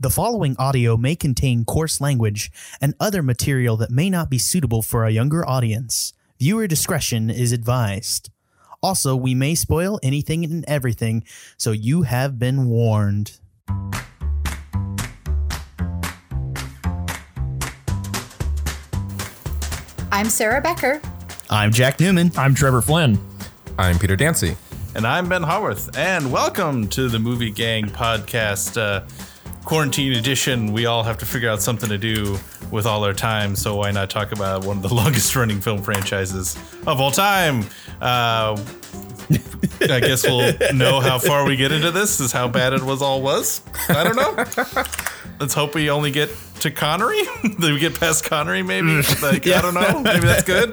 The following audio may contain coarse language and other material that may not be suitable for a younger audience. Viewer discretion is advised. Also, we may spoil anything and everything, so you have been warned. I'm Sarah Becker. I'm Jack Newman. I'm Trevor Flynn. I'm Peter Dancy. And I'm Ben Haworth, and welcome to the Movie Gang podcast, uh, quarantine edition. We all have to figure out something to do with all our time, so why not talk about one of the longest running film franchises of all time? Uh, I guess we'll know how far we get into this, is how bad it was all was. I don't know. Let's hope we only get to Connery. Did we get past Connery? Maybe. Like I don't know. Maybe that's good.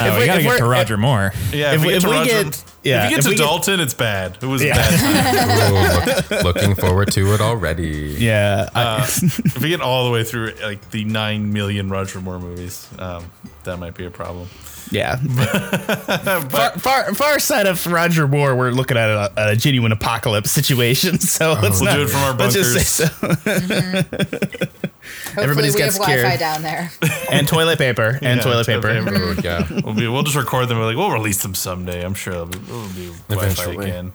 Oh, we, we- gotta if get to we're- Roger Moore. Yeah. If, If we we- get if to we Roger, get- yeah, if you get if to we get- Dalton, it's bad. It was Yeah. a bad. time. Ooh, look- looking forward to it already. Yeah, Uh, if we get all the way through like the nine million Roger Moore movies, um, that might be a problem. yeah. far, far, far side of Roger Moore, we're looking at a, a genuine apocalypse situation. So let's We'll not do it from our let's just say bunkers. so. Hopefully Everybody's we got have Wi-Fi down there. and toilet paper and Yeah, toilet toilet paper. paper. Ooh, yeah. We'll, be, we'll just record them. We're like, we'll release them someday. I'm sure it'll be, it'll be Wi-Fi again.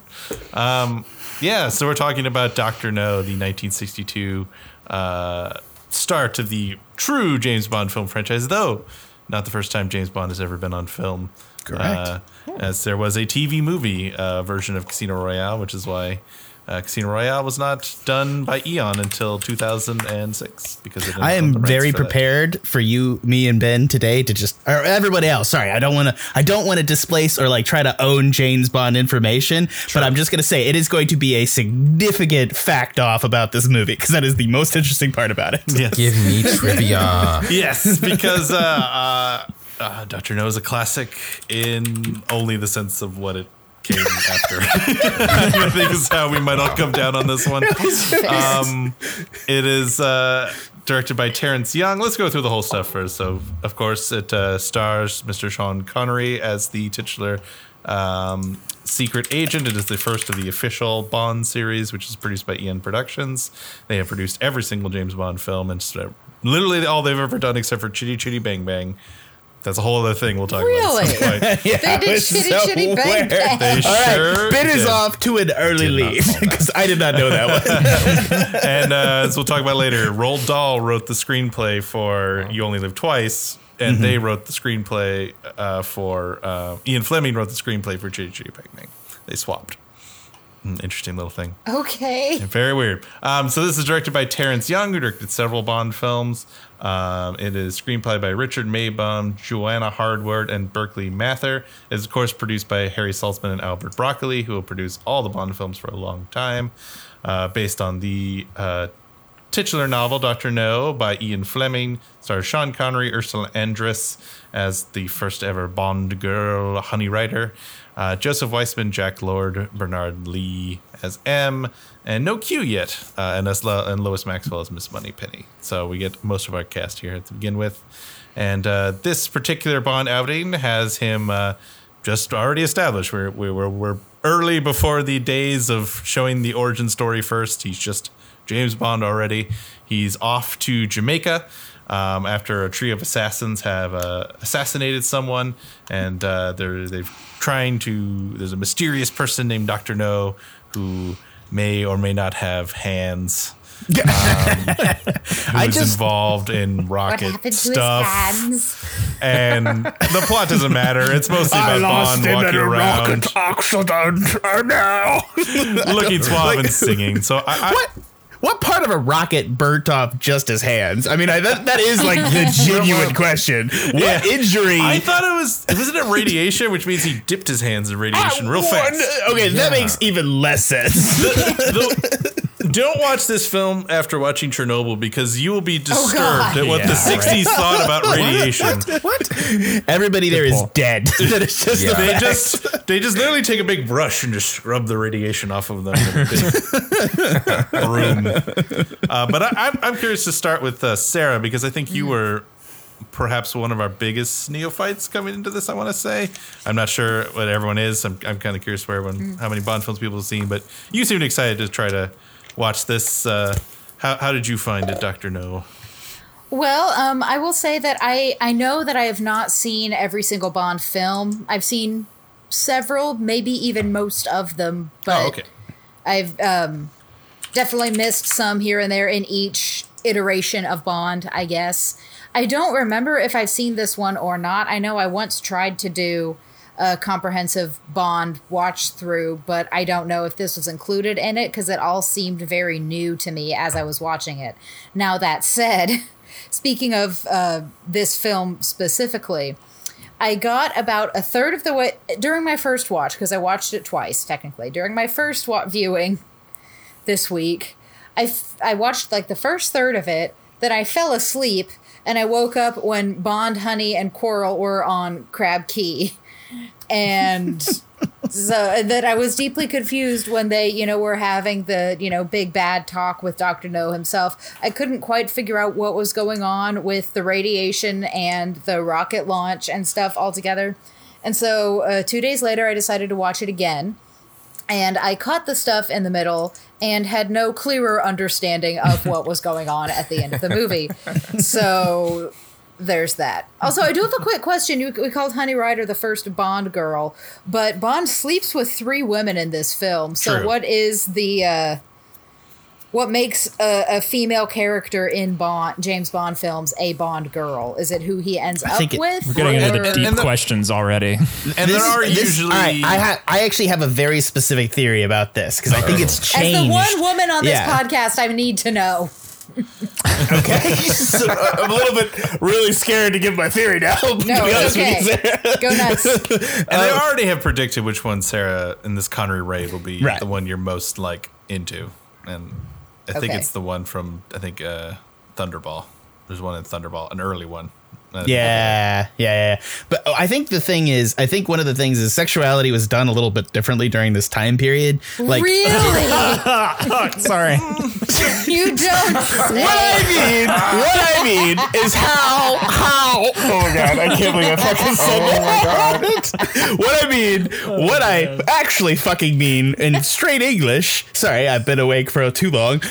Um, yeah, so we're talking about Doctor No, the 1962 uh, start of the true James Bond film franchise, though not the first time James Bond has ever been on film. Correct. Uh, as there was a TV movie uh, version of Casino Royale, which is why uh, Casino Royale was not done by Eon until 2006 because I am very for that. prepared for you, me, and Ben today to just or everybody else. Sorry, I don't want to. I don't want to displace or like try to own James Bond information. But I'm just going to say it is going to be a significant fact off about this movie because that is the most interesting part about it. Yes. Give me trivia. Yes, because uh, uh, uh, Doctor No is a classic in only the sense of what it came after. I think is how we might all come down on this one. Um, it is uh, directed by Terrence Young. Let's go through the whole stuff first. So, of course, it uh, stars Mr. Sean Connery as the titular um, secret agent. It is the first of the official Bond series, which is produced by Eon Productions. They have produced every single James Bond film and uh, literally all they've ever done except for Chitty Chitty Bang Bang. That's a whole other thing we'll talk about. Really? Yeah, They did I was shitty, shitty bang bang. They All right, sure Ben is did. off to an early lead because I did not know that one. and uh, as we'll talk about later, Roald Dahl wrote the screenplay for You Only Live Twice, and Mm-hmm. they wrote the screenplay uh, for uh, Ian Fleming wrote the screenplay for Chitty Chitty Bang Bang. They swapped. Mm, interesting little thing. Okay. Very weird. Um, so this is directed by Terrence Young, who directed several Bond films. Um, it is screenplay by Richard Maibaum, Johanna Harwood, and Berkeley Mather. It is of course produced by Harry Saltzman and Albert Broccoli, who will produce all the Bond films for a long time, uh, based on the uh, titular novel Doctor No by Ian Fleming. Stars Sean Connery, Ursula Andress as the first ever Bond girl, Honey Ryder. Uh, Joseph Wiseman, Jack Lord, Bernard Lee as M, and no Q yet, uh, and and Lois Maxwell as Miss Moneypenny. So we get most of our cast here to begin with, and uh, this particular Bond outing has him uh, just already established. We're, we we're, we're early before the days of showing the origin story first. He's just James Bond already. He's off to Jamaica um, after a trio of assassins have uh, assassinated someone, and uh, they're they've trying to. There's a mysterious person named Doctor No who may or may not have hands. Um, who's just- involved in What rocket to stuff, his hands? and the plot doesn't matter. It's mostly about Bond walking around, accident. Oh no! looking suave and singing. So I, I, What? What part of a rocket burnt off just his hands? I mean, I, that, that is like the genuine question. What Yeah. injury? I thought it was wasn't it radiation, which means he dipped his hands in radiation ah, real What? fast. Okay, that makes even less sense. The- don't watch this film after watching Chernobyl because you will be disturbed God. at what the Yeah, '60s thought about radiation. what? Everybody there is dead. that is just Yeah. the They just they just literally take a big brush and just scrub the radiation off of them in broom. Uh, but I, I'm I'm curious to start with uh, Sarah because I think you were perhaps one of our biggest neophytes coming into this. I want to say I'm not sure what everyone is. I'm I'm kind of curious where everyone how many Bond films people have seen, but you seemed excited to try to watch this uh, How, how did you find it, Doctor No? Well, um, I will say that I I know that I have not seen every single Bond film. I've seen several, maybe even most of them, but oh, okay. I've um, definitely missed some here and there in each iteration of Bond. I guess I don't remember if I've seen this one or not. I know I once tried to do a comprehensive Bond watch through, but I don't know if this was included in it because it all seemed very new to me as I was watching it. Now, that said, speaking of uh, this film specifically, I got about a third of the way during my first watch because I watched it twice technically. During my first wa- viewing this week, I, f- I watched like the first third of it, then I fell asleep and I woke up when Bond, Honey, and Quarrel were on Crab Key. And so that I was deeply confused when they, you know, were having the, you know, big bad talk with Dr. No himself. I couldn't quite figure out what was going on with the radiation and the rocket launch and stuff altogether. And so uh, two days later, I decided to watch it again. And I caught the stuff in the middle and had no clearer understanding of what was going on at the end of the movie. So there's that. Also, I do have a quick question. You, we called Honey Ryder the first Bond girl, but Bond sleeps with three women in this film. So, True. what is the uh, what makes a, a female character in Bond James Bond films a Bond girl? Is it who he ends up think it- with? We're getting into the deep and the- questions already. And there are This- usually. all right, I ha- I actually have a very specific theory about this because I think it's changed. As the one woman on this Yeah. podcast, I need to know. Okay, so I'm a little bit really scared to give my theory now. to No, be it's honest with you, okay. Sarah. Go nuts. and they already have predicted which one Sarah in this Connery raid will be Right. the one you're most like into, and I think Okay. it's the one from I think uh, Thunderball. There's one in Thunderball, an early one. Yeah, yeah, yeah. But oh, I think the thing is, I think one of the things is sexuality was done a little bit differently during this time period. Like, really? sorry. you don't say. What I mean, what I mean is how how. Oh my god! I can't believe I fucking said that. Oh what I mean, what I actually fucking mean in straight English. Sorry, I've been awake for too long.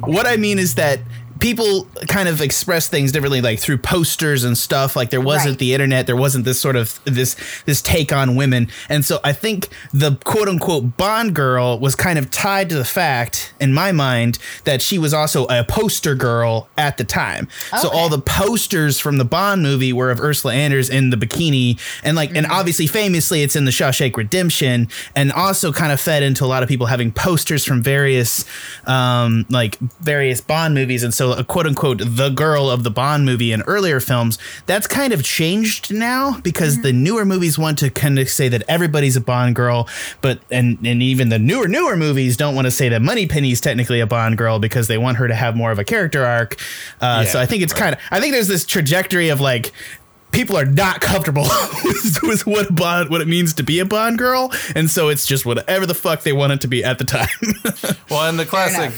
What I mean is that. People kind of express things differently, like through posters and stuff. Like there wasn't Right. the internet, there wasn't this sort of this this take on women, and so I think the quote unquote Bond girl was kind of tied to the fact, in my mind, that she was also a poster girl at the time. So all the posters from the Bond movie were of Ursula Andress in the bikini, and like, and obviously, famously, it's in the Shawshank Redemption, and also kind of fed into a lot of people having posters from various, um, like various Bond movies, and so a quote unquote the girl of the Bond movie in earlier films. That's kind of changed now because the newer movies want to kind of say that everybody's a Bond girl, but and and even the newer newer movies don't want to say that Moneypenny's technically a Bond girl because they want her to have more of a character arc. Uh, so I think it's kind of I think there's this trajectory of like people are not comfortable with, with what a bond what it means to be a bond girl and so it's just whatever the fuck they want it to be at the time Well, and the classic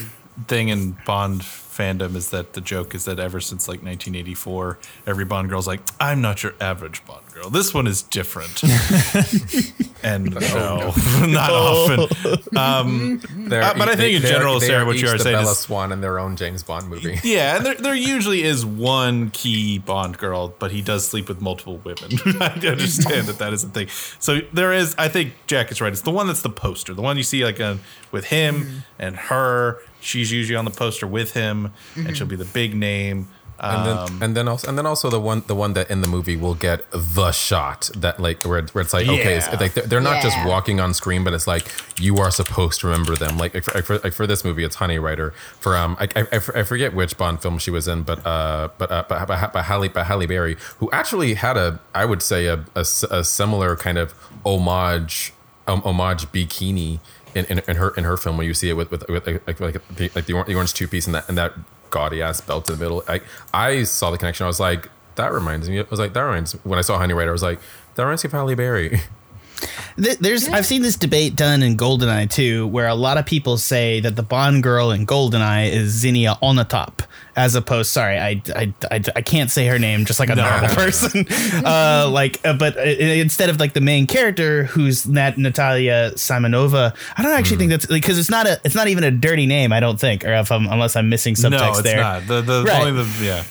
thing in Bond fandom is that the joke is that ever since like 1984, every Bond girl's like, "I'm not your average Bond girl. This one is different." and no, not often. Um, Uh, but I think in they're- general, they Sarah, are what you each are the saying Bella is- Swan in their own James Bond movie. yeah, and there, there usually is one key Bond girl, but he does sleep with multiple women. I understand that that is a thing. So there is, I think Jack is right. It's the one that's the poster, the one you see like uh, with him and her. She's usually on the poster with him, and she'll be the big name. And then, Um, and then also, and then also the one, the one that in the movie will get the shot that like where, where it's like okay, it's, like they're, they're not just walking on screen, but it's like you are supposed to remember them. Like, like, for, like, for, like for this movie, it's Honey Ryder. For um, I I forget which Bond film she was in, but uh, but uh, but, but, but Halle, but Halle Berry, who actually had a, I would say a a similar kind of homage, um, homage bikini. In, in, in her in her film, where you see it with with, with like, like, like the like the orange, two piece and that and that gaudy ass belt in the middle. I I saw the connection. I was like, that reminds me. I was like, that reminds. Me. When I saw Honey Ryder, I was like, that reminds me of Halle Berry. Th- There's I've seen this debate done in Goldeneye too, where a lot of people say that the Bond girl in Goldeneye is Xenia Onatopp, as opposed. Sorry, I I, I, I can't say her name just like a normal person. uh, like, uh, but uh, instead of like the main character who's Nat- Natalia Simonova, I don't actually think that's because it's not a it's not even a dirty name. I don't think, or if I'm unless I'm missing subtext no, it's there. not. The the Right. only the yeah.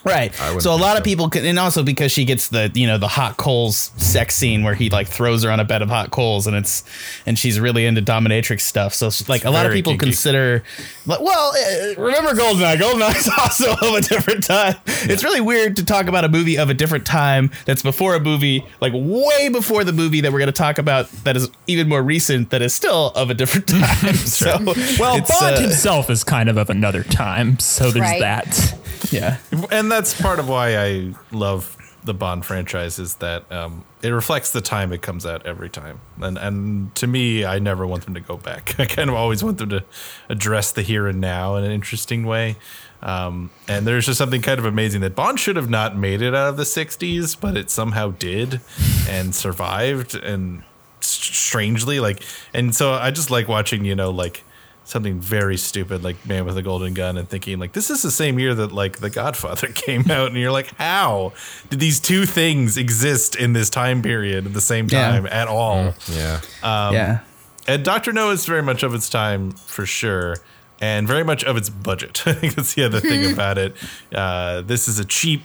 Right. So a lot so. of people can, and also because she gets the you know the hot coals sex scene where he like throws her on a bed of hot coals and it's and she's really into dominatrix stuff. So like a lot of people kinky. consider, like, well, uh, remember Goldeneye? Goldeneye is also of a different time. It's really weird to talk about a movie of a different time that's before a movie like way before the movie that we're going to talk about that is even more recent that is still of a different time. so Well, Bond uh, himself is kind of of another time, so there's Right. that. Yeah. and that's part of why I love the Bond franchise is that um, it reflects the time it comes out every time, and and to me, I never want them to go back. I kind of always want them to address the here and now in an interesting way. Um, and there's just something kind of amazing that Bond should have not made it out of the '60s, but it somehow did and survived, and strangely, like, and so I just like watching, you know, like something very stupid like Man with a Golden Gun and thinking like this is the same year that like The Godfather came out and you're like how did these two things exist in this time period at the same Yeah. time at all? Yeah. yeah. And Doctor No is very much of its time for sure, and very much of its budget. I think that's the other thing about it. Uh, this is a cheap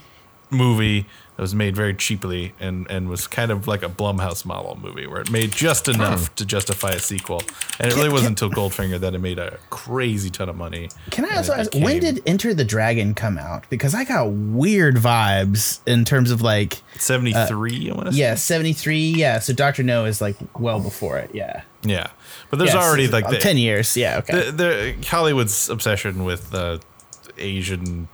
movie that was made very cheaply and, and was kind of like a Blumhouse model movie where it made just enough to justify a sequel. And it really wasn't until Goldfinger that it made a crazy ton of money. Can I also ask, when did Enter the Dragon come out? Because I got weird vibes in terms of like, 73, I want to say? yeah, 73. Yeah. So Dr. No is like well before it. Yeah. Yeah. But there's Yes, already like uh, the, 10 years. Yeah. Okay. the, the Hollywood's obsession with uh, Asian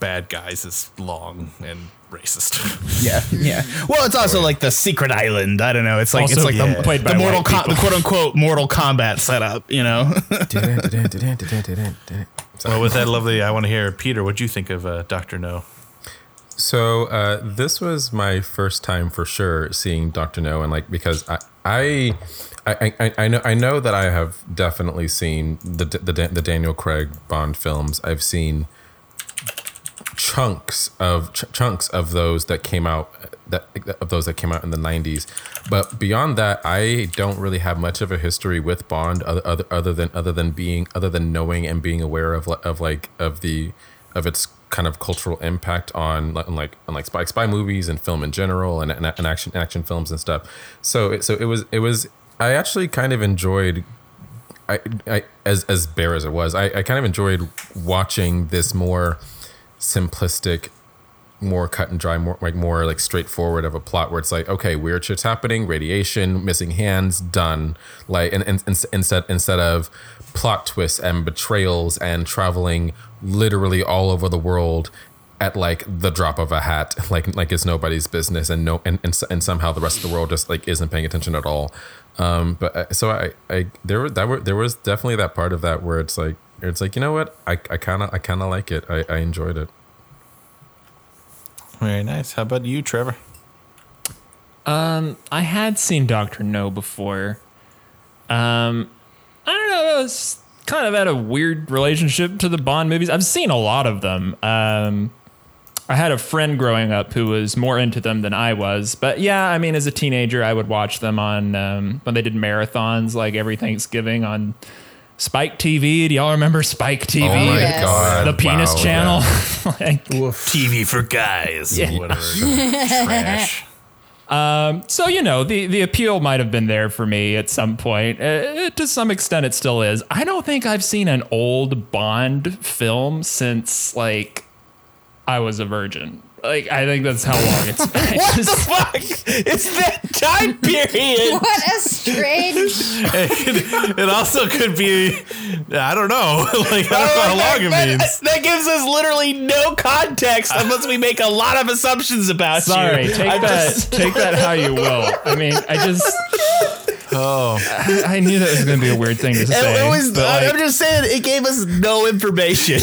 bad guys is long and racist. yeah. Yeah. Well, it's also like the secret island. I don't know. It's like, Also it's like yeah. the, played by the Mortal white Com- the people. quote unquote Mortal Kombat setup, you know? well, with that lovely, I want to hear Peter. What do you think of uh, Doctor No? So uh, this was my first time for sure seeing Doctor No, and like because I I, I, I, I know I know that I have definitely seen the the, the Daniel Craig Bond films. I've seen chunks of ch- chunks of those that came out that of those that came out in the 90s but beyond that i don't really have much of a history with bond other, other, other than other than being other than knowing and being aware of of like of the of its kind of cultural impact on on like on like spy spy movies and film in general and, and, and action action films and stuff. So it, so it was it was i actually kind of enjoyed I, I as as bare as it was, I, I kind of enjoyed watching this more simplistic, more cut and dry, more like more like straightforward of a plot where it's like, okay, weird shit's happening, radiation, missing hands, done. Like and, and, and instead instead of plot twists and betrayals and traveling literally all over the world at like the drop of a hat, like like it's nobody's business, and no, and and, and somehow the rest of the world just like isn't paying attention at all. Um, but uh, so I, I there were that were there was definitely that part of that where it's like it's like you know what I I kind of I kind of like it. I, I enjoyed it. Very nice. How about you, Trevor? Um, I had seen Doctor No before. Um, I don't know. I was kind of had a weird relationship to the Bond movies. I've seen a lot of them. Um, I had a friend growing up who was more into them than I was. But yeah, I mean, as a teenager, I would watch them on um, when they did marathons, like every Thanksgiving on Spike TV. Do y'all remember Spike TV? Oh my Yes. god, the penis wow, channel. yeah. like, TV for guys. Yeah. Whatever. Trash. So you know the the appeal might have been there for me at some point. Uh, to some extent, it still is. I don't think I've seen an old Bond film since like I was a virgin. Like I think that's how long it's been. what the fuck? It's that time period. What a strange. it, it also could be, I don't know. like, I don't know how oh, long it that, means. That gives us literally no context unless we make a lot of assumptions about it. Sorry, you. take I'm that just- take that how you will. I mean, I just Oh, I, I knew that was going to be a weird thing to It, say. it was. but, like, I'm just saying, it gave us no information.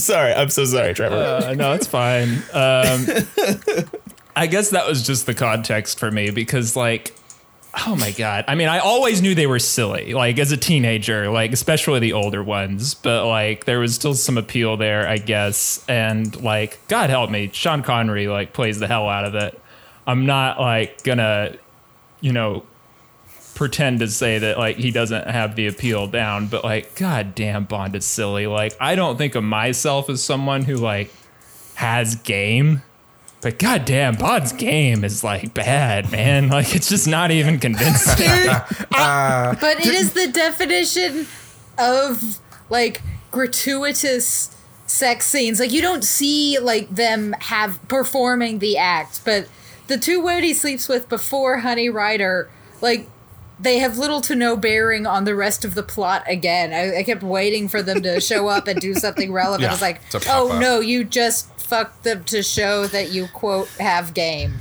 Sorry, I'm so sorry, Trevor. Uh, no, it's fine. Um, I guess that was just the context for me because, like, oh my god. I mean, I always knew they were silly, like as a teenager, like especially the older ones, but like there was still some appeal there, I guess. And like, God help me, Sean Connery like plays the hell out of it. I'm not like gonna, you know, pretend to say that like he doesn't have the appeal down, but like, god damn, Bond is silly. Like, I don't think of myself as someone who like has game. But goddamn, Bond's game is like bad, man. Like it's just not even convincing. Dude, I- uh, but it is the definition of like gratuitous sex scenes. Like you don't see like them have performing the act, but the two women he sleeps with before Honey Ryder, like they have little to no bearing on the rest of the plot again. I, I kept waiting for them to show up and do something relevant. I was like, oh up. no, you just fucked them to show that you quote have game.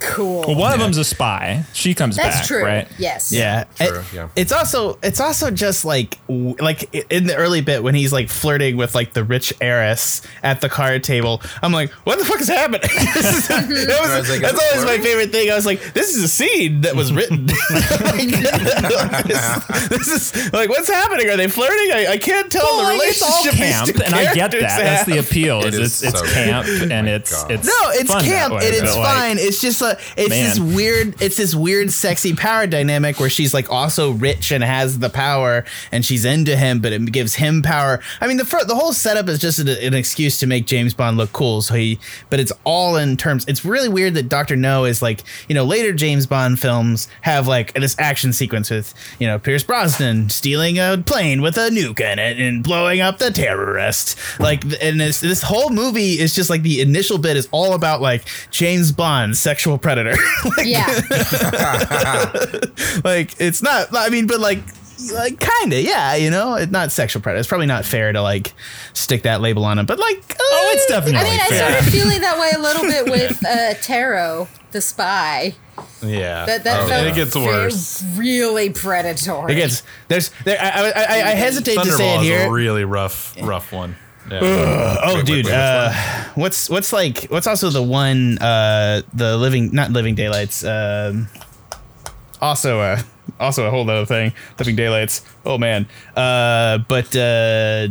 Cool. well, one of them's a spy. She comes back. That's back, true. right? Yes. Yeah, True, It- yeah. It's also it's also just like w- like in the early bit when he's like flirting with like the rich heiress at the card table. I'm like, what the fuck is happening? That was, was like, that's it always my favorite thing. I was like, this is a scene that was written. Like, this, this is like what's happening? Are they flirting? I, I can't tell Well, the like, it's all relationship. camp, and I get characters that. That's the appeal. It Is is it's it's camp and Oh it's God. it's No, it's fun camp way, and it's like, fine. It's just it's this weird it's this weird sexy power dynamic where she's like also rich and has the power and she's into him, but it gives him power. I mean the fir- the whole setup is just an, an excuse to make James Bond look cool. So he, but it's all in terms. It's really weird that Doctor No is like you know later James Bond films have like this action sequence with you know Pierce Brosnan stealing a plane with a nuke in it and blowing up the terrorist. Like and this this whole movie is just like the initial bit is all about like James Bond sexual predator. like, Yeah. like it's not I mean but like like kind of yeah you know it's not sexual predator it's probably not fair to like stick that label on him but like uh, Oh, it's definitely I mean, I fair. started feeling that way a little bit with uh, Taro, the spy. Yeah. That that Oh, felt it gets worse. really predatory. it gets there's there I, I, I I hesitate to say it Thunderball is here a really rough, rough one. Yeah. Oh, Wait, dude. wait, which uh, what's what's like? What's also the one? Uh, the living, not living daylights. Um, also, uh, also a whole other thing. Living daylights. Oh man. Uh, but uh,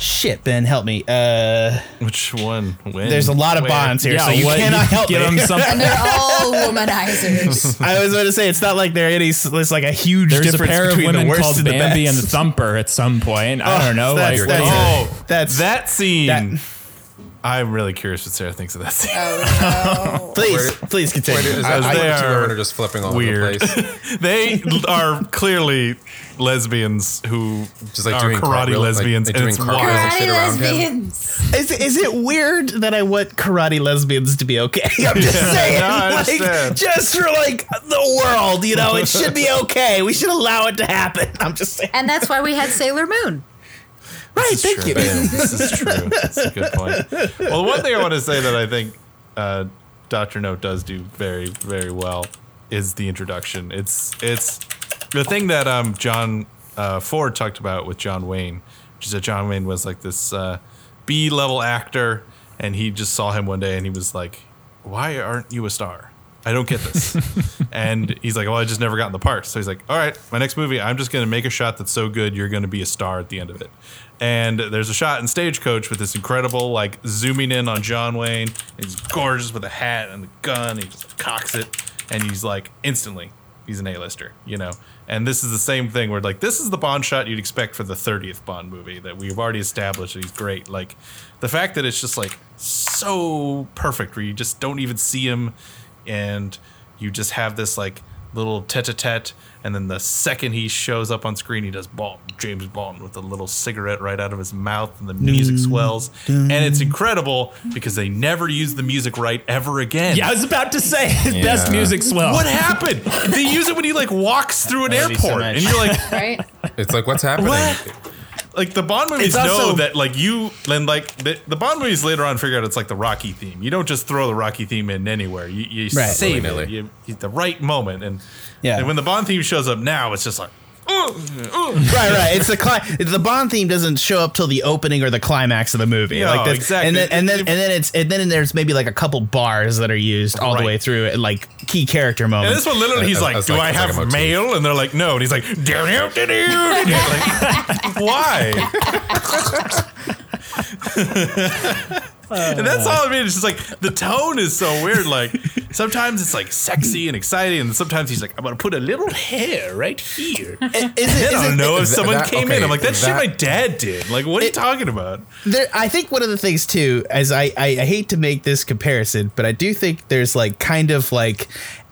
shit, Ben, help me. Uh, Which one? When? there's a lot of Where? bonds here, yeah, so you what- cannot help give me. them something. and they're all womanizers. I was going to say it's not like there are any. There's like a huge There's a difference pair of between the women worst called and the Bambi best. and Thumper at some point. I don't know. that's- like, that's- what- Oh, That's- that scene. that- I'm really curious what Sarah thinks of that scene. Oh, please, Where- please continue. Wait, is I that was like there. two women are just flipping all Weird. over the place? they are clearly lesbians who Just like are doing karate cartwheel- like- lesbians, like and doing it's cartwheels and karate shit around him. lesbians. Is, is it weird that I want karate lesbians to be okay? I'm just saying, No, I like, understand. just for like the world, you know, it should be okay. We should allow it to happen. I'm just saying. And that's why we had Sailor Moon. Right, This is thank true. you. this is true. That's a good point. Well, the one thing I want to say that I think uh, Doctor No does do very, very well is the introduction. It's it's the thing that um, John uh, Ford talked about with John Wayne, which is that John Wayne was like this uh, B level actor, and he just saw him one day and he was like, "Why aren't you a star?" I don't get this. and he's like, Well, I just never got in the part. So he's like, All right, my next movie, I'm just going to make a shot that's so good, you're going to be a star at the end of it. And there's a shot in Stagecoach with this incredible, like, zooming in on John Wayne. He's gorgeous with a hat and the gun. He just cocks it. And he's like, instantly, he's an A-lister, you know? And this is the same thing where, like, this is the Bond shot you'd expect for the 30th Bond movie that we've already established that he's great. Like, the fact that it's just, like, so perfect where you just don't even see him and you just have this like little tete-a-tete and then the second he shows up on screen he does Bond, James Bond with a little cigarette right out of his mouth and the music mm. swells and it's incredible because they never use the music right ever again. yeah, I was about to say his best music swell. What happened? they use it when he like walks through an love you so airport much. and you're like Right? It's like what's happening? What? Like the Bond movies It's know also- that like you and like the, the Bond movies later on figure out it's like the Rocky theme. You don't just throw the Rocky theme in anywhere. You, you Right. save it Willy-nilly. you, you- the right moment. And Yeah. and when the Bond theme shows up now, it's just like "Ugh, ugh." Mm, mm. right, right. It's the cli- the Bond theme doesn't show up till the opening or the climax of the movie. No, like that's- exactly. And then and then and then it's and then there's maybe like a couple bars that are used all the way through, and like key character moments. And this one, literally, he's As- like, as "Do like- I as like have mail?" And they're like, "No." And he's like, "Down, down, down, down, down." Like, why? and that's oh. all I mean. It's just like the tone is so weird. Like sometimes it's like sexy and exciting, and sometimes he's like, "I'm gonna put a little hair right here." Is it, I don't it- know if someone that- came in. I'm like, that, shit my dad did. Like, what are you talking about? there, I think one of the things too, as I, I, I hate to make this comparison, but I do think there's like kind of like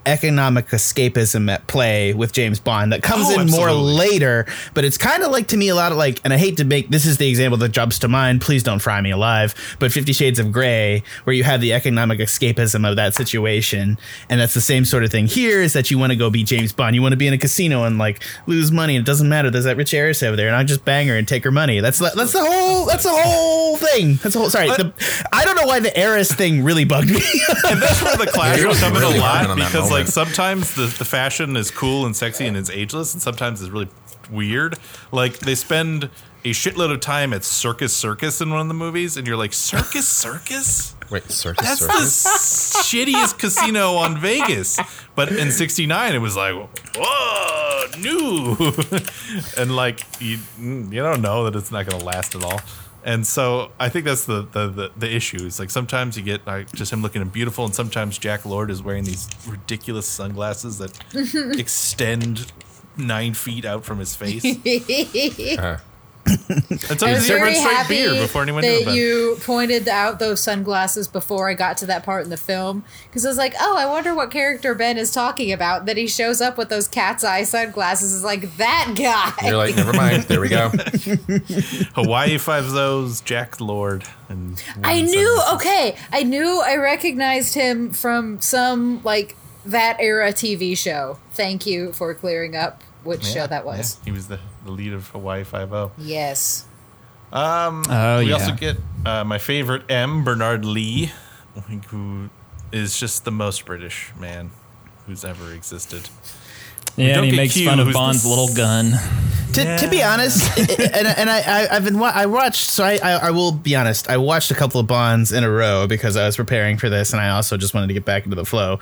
economic escapism at play with James Bond that comes Oh, in more later, but it's kind of like to me a lot of like, and I hate to make this is the example that jumps to mind. Please don't fry me alive, but Fifty Shades of Grey, where you have the economic escapism of that situation, and that's the same sort of thing here. Is that you want to go be James Bond, you want to be in a casino and like lose money, and it doesn't matter. There's that rich heiress over there, and I just bang her and take her money. That's the- that's the whole that's the whole thing. That's the whole. Sorry, the, I don't know why the heiress thing really bugged me. And that's where the clash You're in really a lot on that because, like, moment. sometimes the, the fashion is cool and sexy and it's ageless, and sometimes it's really weird. Like, they spend a shitload of time at Circus Circus in one of the movies, and you're like, Circus Circus? Wait, circus, That's circus. the shittiest casino on Vegas. But in '69, it was like, whoa, new, and like you, mm, you don't know that it's not going to last at all. And so I think that's the, the the the issue. Is like sometimes you get like just him looking beautiful, and sometimes Jack Lord is wearing these ridiculous sunglasses that extend nine feet out from his face. Uh, And I'm sometimes he very straight beer before anyone knew that about you pointed out those sunglasses before I got to that part in the film because I was like, oh, I wonder what character Ben is talking about. That he shows up with those cat's eye sunglasses is like that guy. you're like, never mind. There we go. Hawaii Five O's, Jack Lord, and I knew. Okay, I knew. I recognized him from some like that era TV show. Thank you for clearing up which show that was. Yeah, he was the, the lead of Hawaii Five O. Yes. Oh we yeah. also get uh, my favorite M, Bernard Lee, who is just the most British man who's ever existed. yeah, and he makes Q, fun of who's the Bond's little gun. to, to be honest, and and I, I I've been wa- I watched so I, I I will be honest I watched a couple of Bonds in a row because I was preparing for this and I also just wanted to get back into the flow.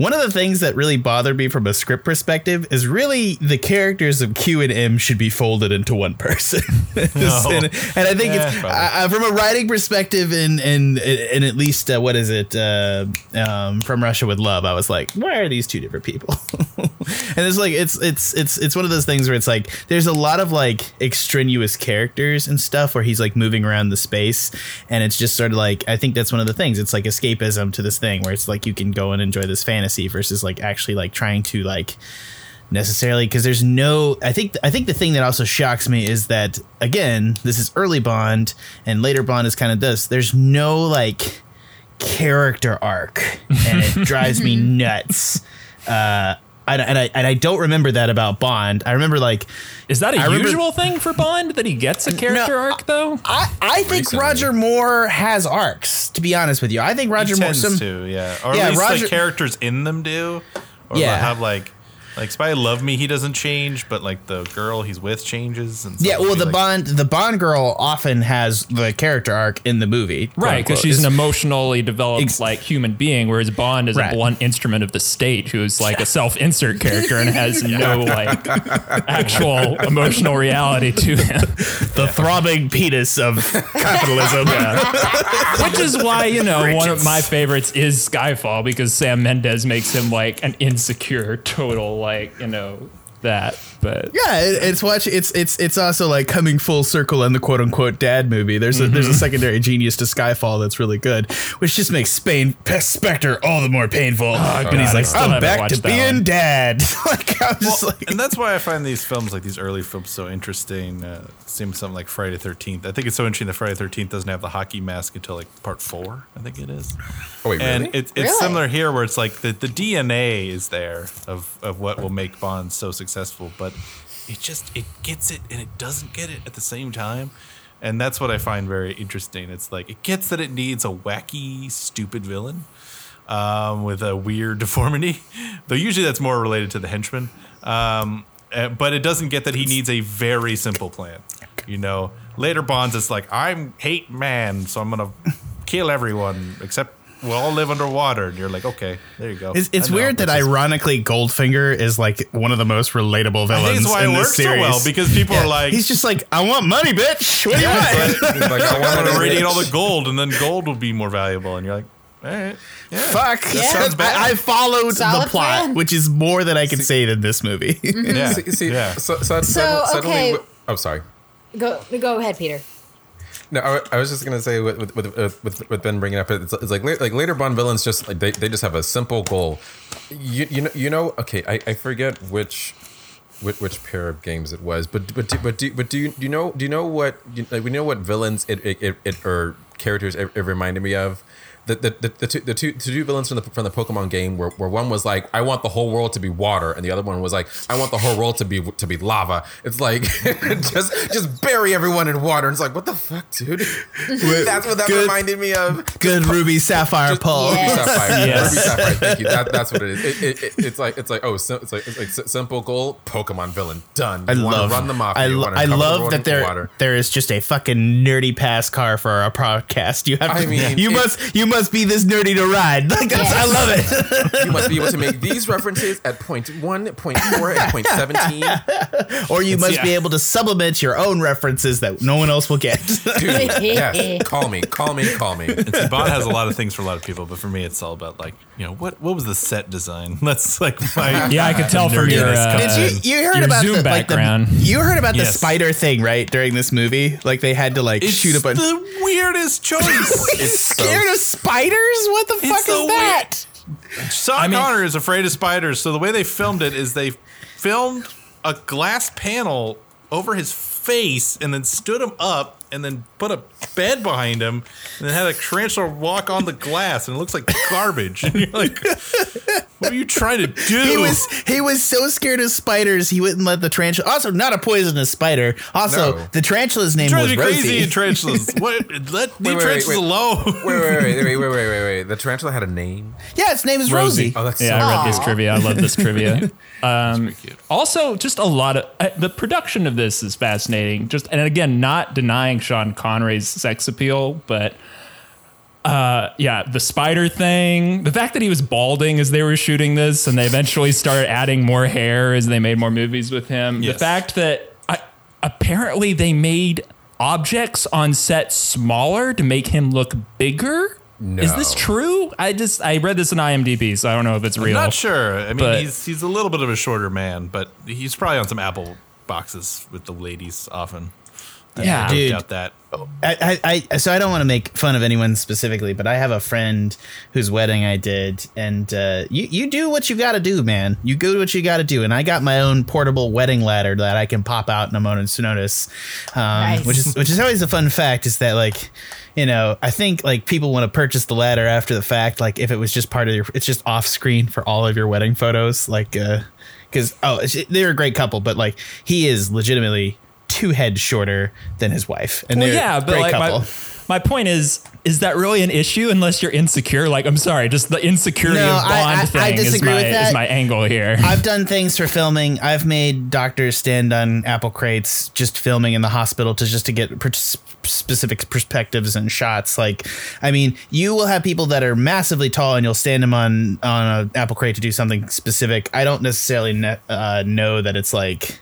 One of the things that really bothered me from a script perspective is really the characters of Q and M should be folded into one person, and, and I think Yeah, it's uh, from a writing perspective and and and at least uh, what is it uh, um, from Russia with Love, I was like, why are these two different people? and it's like it's it's it's it's one of those things where it's like there's a lot of like extraneous characters and stuff where he's like moving around the space. And it's just sort of like I think that's one of the things. It's like escapism to this thing where it's like you can go and enjoy this fantasy versus like actually like trying to like necessarily because there's no I think I think the thing that also shocks me is that again this is early Bond and later Bond is kind of this there's no like character arc and it drives me nuts. Uh and, and I and I don't remember that about Bond. I remember like Is that a I remember- usual thing for Bond that he gets a character arc though? I, I think Recently. Roger Moore has arcs. To be honest with you, I think Roger he Moore. tends Some, to, yeah, or Yeah, at least Roger- like characters in them do, or Yeah. have like. Like Spy Love Me, he doesn't change, but like the girl he's with changes. And so yeah, well, the like- Bond the Bond girl often has the character arc in the movie, Right, because she's an emotionally developed Ex- like human being, whereas Bond is Right. a blunt instrument of the state, who's like a self-insert character and has no like actual emotional reality to him. the throbbing penis of capitalism. Which is why you know one of my favorites is Skyfall because Sam Mendes makes him like an insecure, total like you know that. But Yeah, it, it's watch. It's it's it's also like coming full circle in the quote unquote dad movie. There's a there's a secondary genius to Skyfall that's really good, which just makes Spain Spectre all the more painful. and God, he's like, still I'm haven't back to being one. dad. like I'm just Well, like, and that's why I find these films, like these early films, so interesting. Uh, seems something like Friday Thirteenth. I think it's so interesting that Friday Thirteenth doesn't have the hockey mask until like part four. I think it is. Oh wait, And really? it's it's Really? similar here, where it's like the, the DNA is there of of what will make Bond so successful, but it just it gets it and it doesn't get it at the same time. And that's what I find very interesting. It's like it gets that it needs a wacky, stupid villain um, with a weird deformity, though usually that's more related to the henchman. Um, uh, but it doesn't get that he needs a very simple plan. You know, later Bonds is like, I'm hate man, so I'm gonna kill everyone except we'll all live underwater. And you're like, okay, there you go. It's, it's weird that this is- ironically Goldfinger is like one of the most relatable I villains think it's why in it this works so well because people are like, He's just like, I want money, bitch. What do you want? He's like, I I'm want gonna radiate all the gold, and then gold will be more valuable. And you're like, all right, yeah. Fuck. sounds bad. I, I followed Solid the plot, plan. which is more than I could say in this movie. Mm-hmm. Yeah, See, see, yeah. so, so, So, suddenly, okay. oh, sorry. Go go ahead, Peter. No, I, I was just gonna say with with, with, uh, with, with Ben bringing up it's, it's like like later Bond villains just like they, they just have a simple goal. You you know you know okay I, I forget which, which which pair of games it was but but do, but do, but do you do you know do you know what like we know what villains it it, it, it or characters it, it reminded me of. The, the, the, the, two, the two the two villains from the from the Pokemon game where, where one was like I want the whole world to be water and the other one was like I want the whole world to be to be lava. It's like just just bury everyone in water. And it's like what the fuck, dude? That's what that Good- reminded me of. Good Ruby Sapphire Just- Paul. Ruby Sapphire. Yes. Ruby Sapphire. Thank you. That, that's what it is. It, it, it, it's like it's like oh, sim, it's like it's like simple goal. Pokemon villain done. I You love run them off. I, you lo- I cover the love that there water. there is just a fucking nerdy pass car for our podcast. You have I to, mean, you it- must you must be this nerdy to ride. Like that's, I love it. You must be able to make these references at point one, point four, and point seventeen. or you must yeah. be able to supplement your own references that no one else will get. Dude, yes. Call me. Call me. Call me. See, Bond has a lot of things for a lot of people, but for me, it's all about like, you know, what what was the set design? That's like my Yeah, I could tell from your, uh, Did you you heard Your about Zoom the, like the background. you heard about the Yes. spider thing right during this movie? Like they had to like It's shoot a bunch. the weirdest choice. It's so- scared of spiders? What the fuck the is that? Sean mean- Connery is afraid of spiders, so the way they filmed it is they filmed a glass panel over his face and then stood him up and then put a bed behind him and then had a tarantula walk on the glass and it looks like garbage. And you're like, what are you trying to do? He was he was so scared of spiders he wouldn't let the tarantula. Also, not a poisonous spider. Also, No. the tarantula's name was to be crazy Rosie. tarantulas. What? Let the wait, wait, tarantulas wait. alone. Wait, wait, wait, wait, wait, wait, wait, wait. The tarantula had a name. yeah, its name is Rosie. Rosie. Oh, that's Yeah, so I read this trivia. I love this trivia. Um, cute. also, just a lot of uh, the production of this is fascinating. Just and again, not denying Sean Connery's sex appeal, but uh, yeah, the spider thing, the fact that he was balding as they were shooting this, and they eventually started adding more hair as they made more movies with him. The fact that I, apparently they made objects on set smaller to make him look bigger. Is this true? I just I read this in IMDb, so I don't know if it's real. Not sure. I mean, But- he's he's a little bit of a shorter man, but he's probably on some Apple boxes with the ladies often. Yeah, I don't Dude. doubt that. I, I, I, so I don't want to make fun of anyone specifically, but I have a friend whose wedding I did, and uh, you, you do what you got to do, man. You do what you got to do, and I got my own portable wedding ladder that I can pop out in a moment's notice, um, Nice. which is which is always a fun fact. Is that like, you know, I think like people want to purchase the ladder after the fact, like if it was just part of your, it's just off screen for all of your wedding photos, like, uh, because oh, they're a great couple, but like he is legitimately two heads shorter than his wife, and Well, they're yeah, but great like couple. my, my point is, is that really an issue unless you're insecure? Like, I'm sorry, just the insecurity No, of Bond I- I- thing I is my with that. is my angle here. I've done things for filming. I've made doctors stand on apple crates just filming in the hospital to just to get per- specific perspectives and shots. Like, I mean, you will have people that are massively tall and you'll stand them on on an apple crate to do something specific. I don't necessarily ne- uh, know that it's like.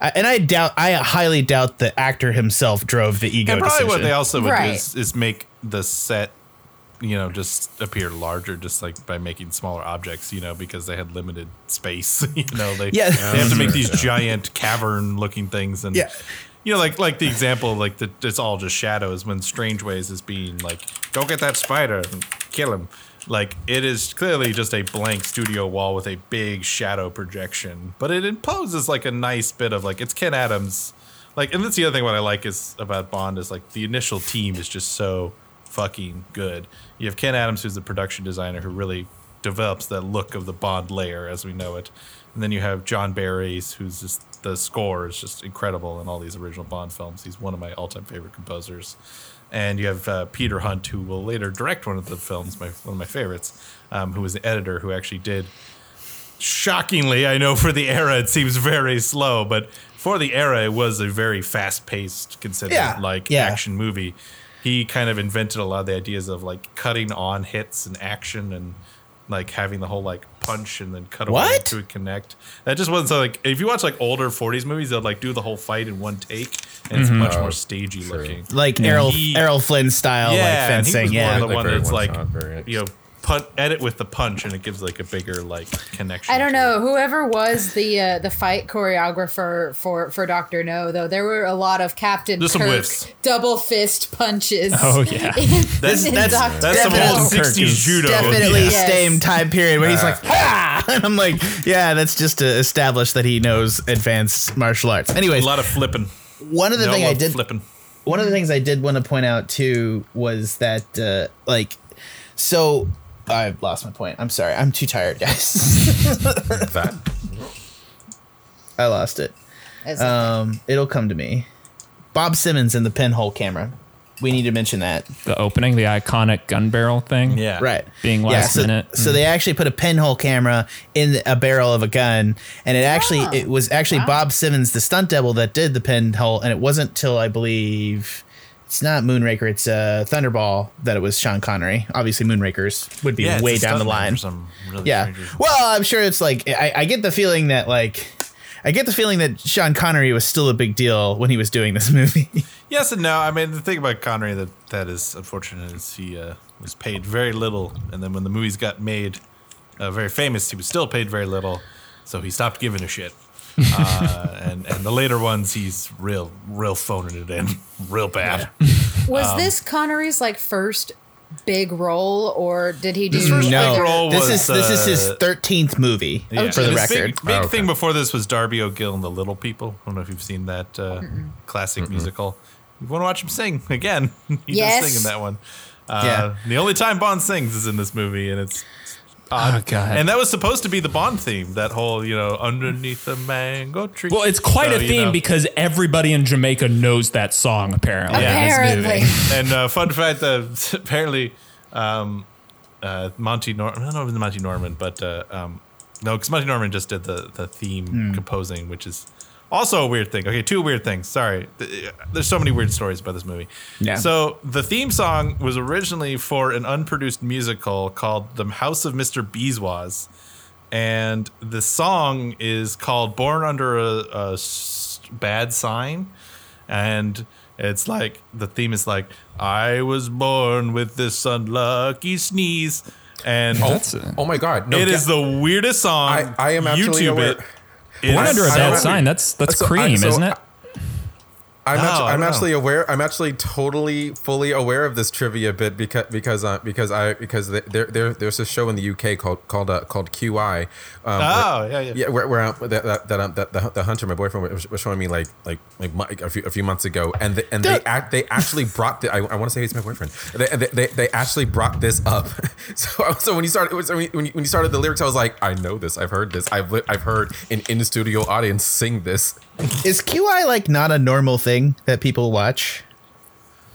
I, and I doubt, I highly doubt the actor himself drove the ego. And probably what they also would do is, is make the set, you know, just appear larger, just like by making smaller objects, you know, because they had limited space. you know, they Yeah. they have to make oh, these giant cavern-looking things, and Yeah. you know, like like the example, like the it's all just shadows when Strangways is being like, go get that spider and kill him. Like it is clearly just a blank studio wall with a big shadow projection, but it imposes like a nice bit of like it's Ken Adams. Like, and that's the other thing what I like is about Bond is like the initial team is just so fucking good. You have Ken Adams, who's the production designer, who really develops that look of the Bond layer as we know it, and then you have John Barry's, who's just the score is just incredible in all these original Bond films. He's one of my all-time favorite composers. And you have uh, Peter Hunt, who will later direct one of the films, my one of my favorites, um, who was the editor who actually did shockingly, I know for the era it seems very slow, but for the era it was a very fast paced, considered Yeah, like yeah. action movie. he kind of invented a lot of the ideas of like cutting on hits and action and like having the whole like punch and then cut away What? to connect. That just wasn't so like if you watch like older 40s movies, they'll like do the whole fight in one take and it's mm-hmm. much Oh, more stagey true. looking. like Errol He- Errol Flynn style like and he fencing. was Yeah, one of the Like one that's like shot, very- you know put edit with the punch and it gives like a bigger like connection. I don't know it. whoever was the uh, the fight choreographer for for Doctor No though. There were a lot of Captain There's some Kirk whiffs. double fist punches. Oh, yeah. in- That's- in that's- Doctor That's some old Kirk 60s judo. definitely Yes. same time period where he's like, ha! And I'm like, yeah, that's just to establish that he knows advanced martial arts. Anyways, A lot of flipping. one of the No thing I did flipping. one of the things I did want to point out too was that uh, like so I lost my point. I'm sorry. I'm too tired, guys. that I lost it. As- Um, it'll come to me. Bob Simmons and the pinhole camera. We need to mention that. The opening, the iconic gun barrel thing. Yeah. Right. Being last so, minute. So they actually put a pinhole camera in a barrel of a gun, and it actually Oh, it was actually wow. Bob Simmons, the stunt double, that did the pinhole, and it wasn't till I believe it's not Moonraker, it's uh, Thunderball that it was Sean Connery. Obviously, Moonrakers would be Yeah, way down the line. really Yeah. Well, I'm sure it's like I, I get the feeling that like I get the feeling that Sean Connery was still a big deal when he was doing this movie. Yes and no. I mean, the thing about Connery that that is unfortunate is he uh, was paid very little, and then when the movies got made, uh, very famous, he was still paid very little, so he stopped giving a shit. Uh, and and the later ones, he's real real phoning it in, real bad. was um, this Connery's like first big role, or did he do His first other- big role this was, is this is his uh, thirteenth movie Yeah. for the His record. Big, big Oh, okay. thing before this was Darby O'Gill and the Little People. I don't know if you've seen that uh, classic musical. You want to watch him sing again? he Yes. does sing in that one. Uh, Yeah. The only time Bond sings is in this movie, and it's odd. Oh, God. And that was supposed to be the Bond theme. That whole, you know, underneath the mango tree. Well, it's quite So, a you theme know. because everybody in Jamaica knows that song, apparently. Yeah. in this Apparently. And uh, fun fact that apparently um, uh, Monty Norman, I don't know if it's Monty Norman, but uh, um, no, because Monty Norman just did the, the theme Hmm. composing, which is also a weird thing. Okay, two weird things. Sorry. There's so many weird stories about this movie. Yeah. So the theme song was originally for an unproduced musical called The House of Mr. Beeswax. And the song is called Born Under a Bad Sign. And it's like, the theme is like, I was born with this unlucky sneeze. And That's a- oh my god, no, it get- is the weirdest song. I- I am actually YouTube aware- it. Is under a bad sign. That's that's So I- cream, so isn't it? I'm, No, actu- I I'm actually aware. I'm actually totally fully aware of this trivia bit because because uh, because I because there there there's a show in the UK called called uh, called QI. Um, Oh, where- yeah, yeah. yeah. Where, where that that, that, um, that the, the hunter, my boyfriend, was, was showing me like like like a few a few months ago, and the, and they act they actually brought the, I, I want to say he's my boyfriend. They, they, they, they actually brought this up. so so when you started when you, when you when you started the lyrics, I was like, I know this. I've heard this. I've I've heard an in studio audience sing this. Is QI like not a normal thing that people watch?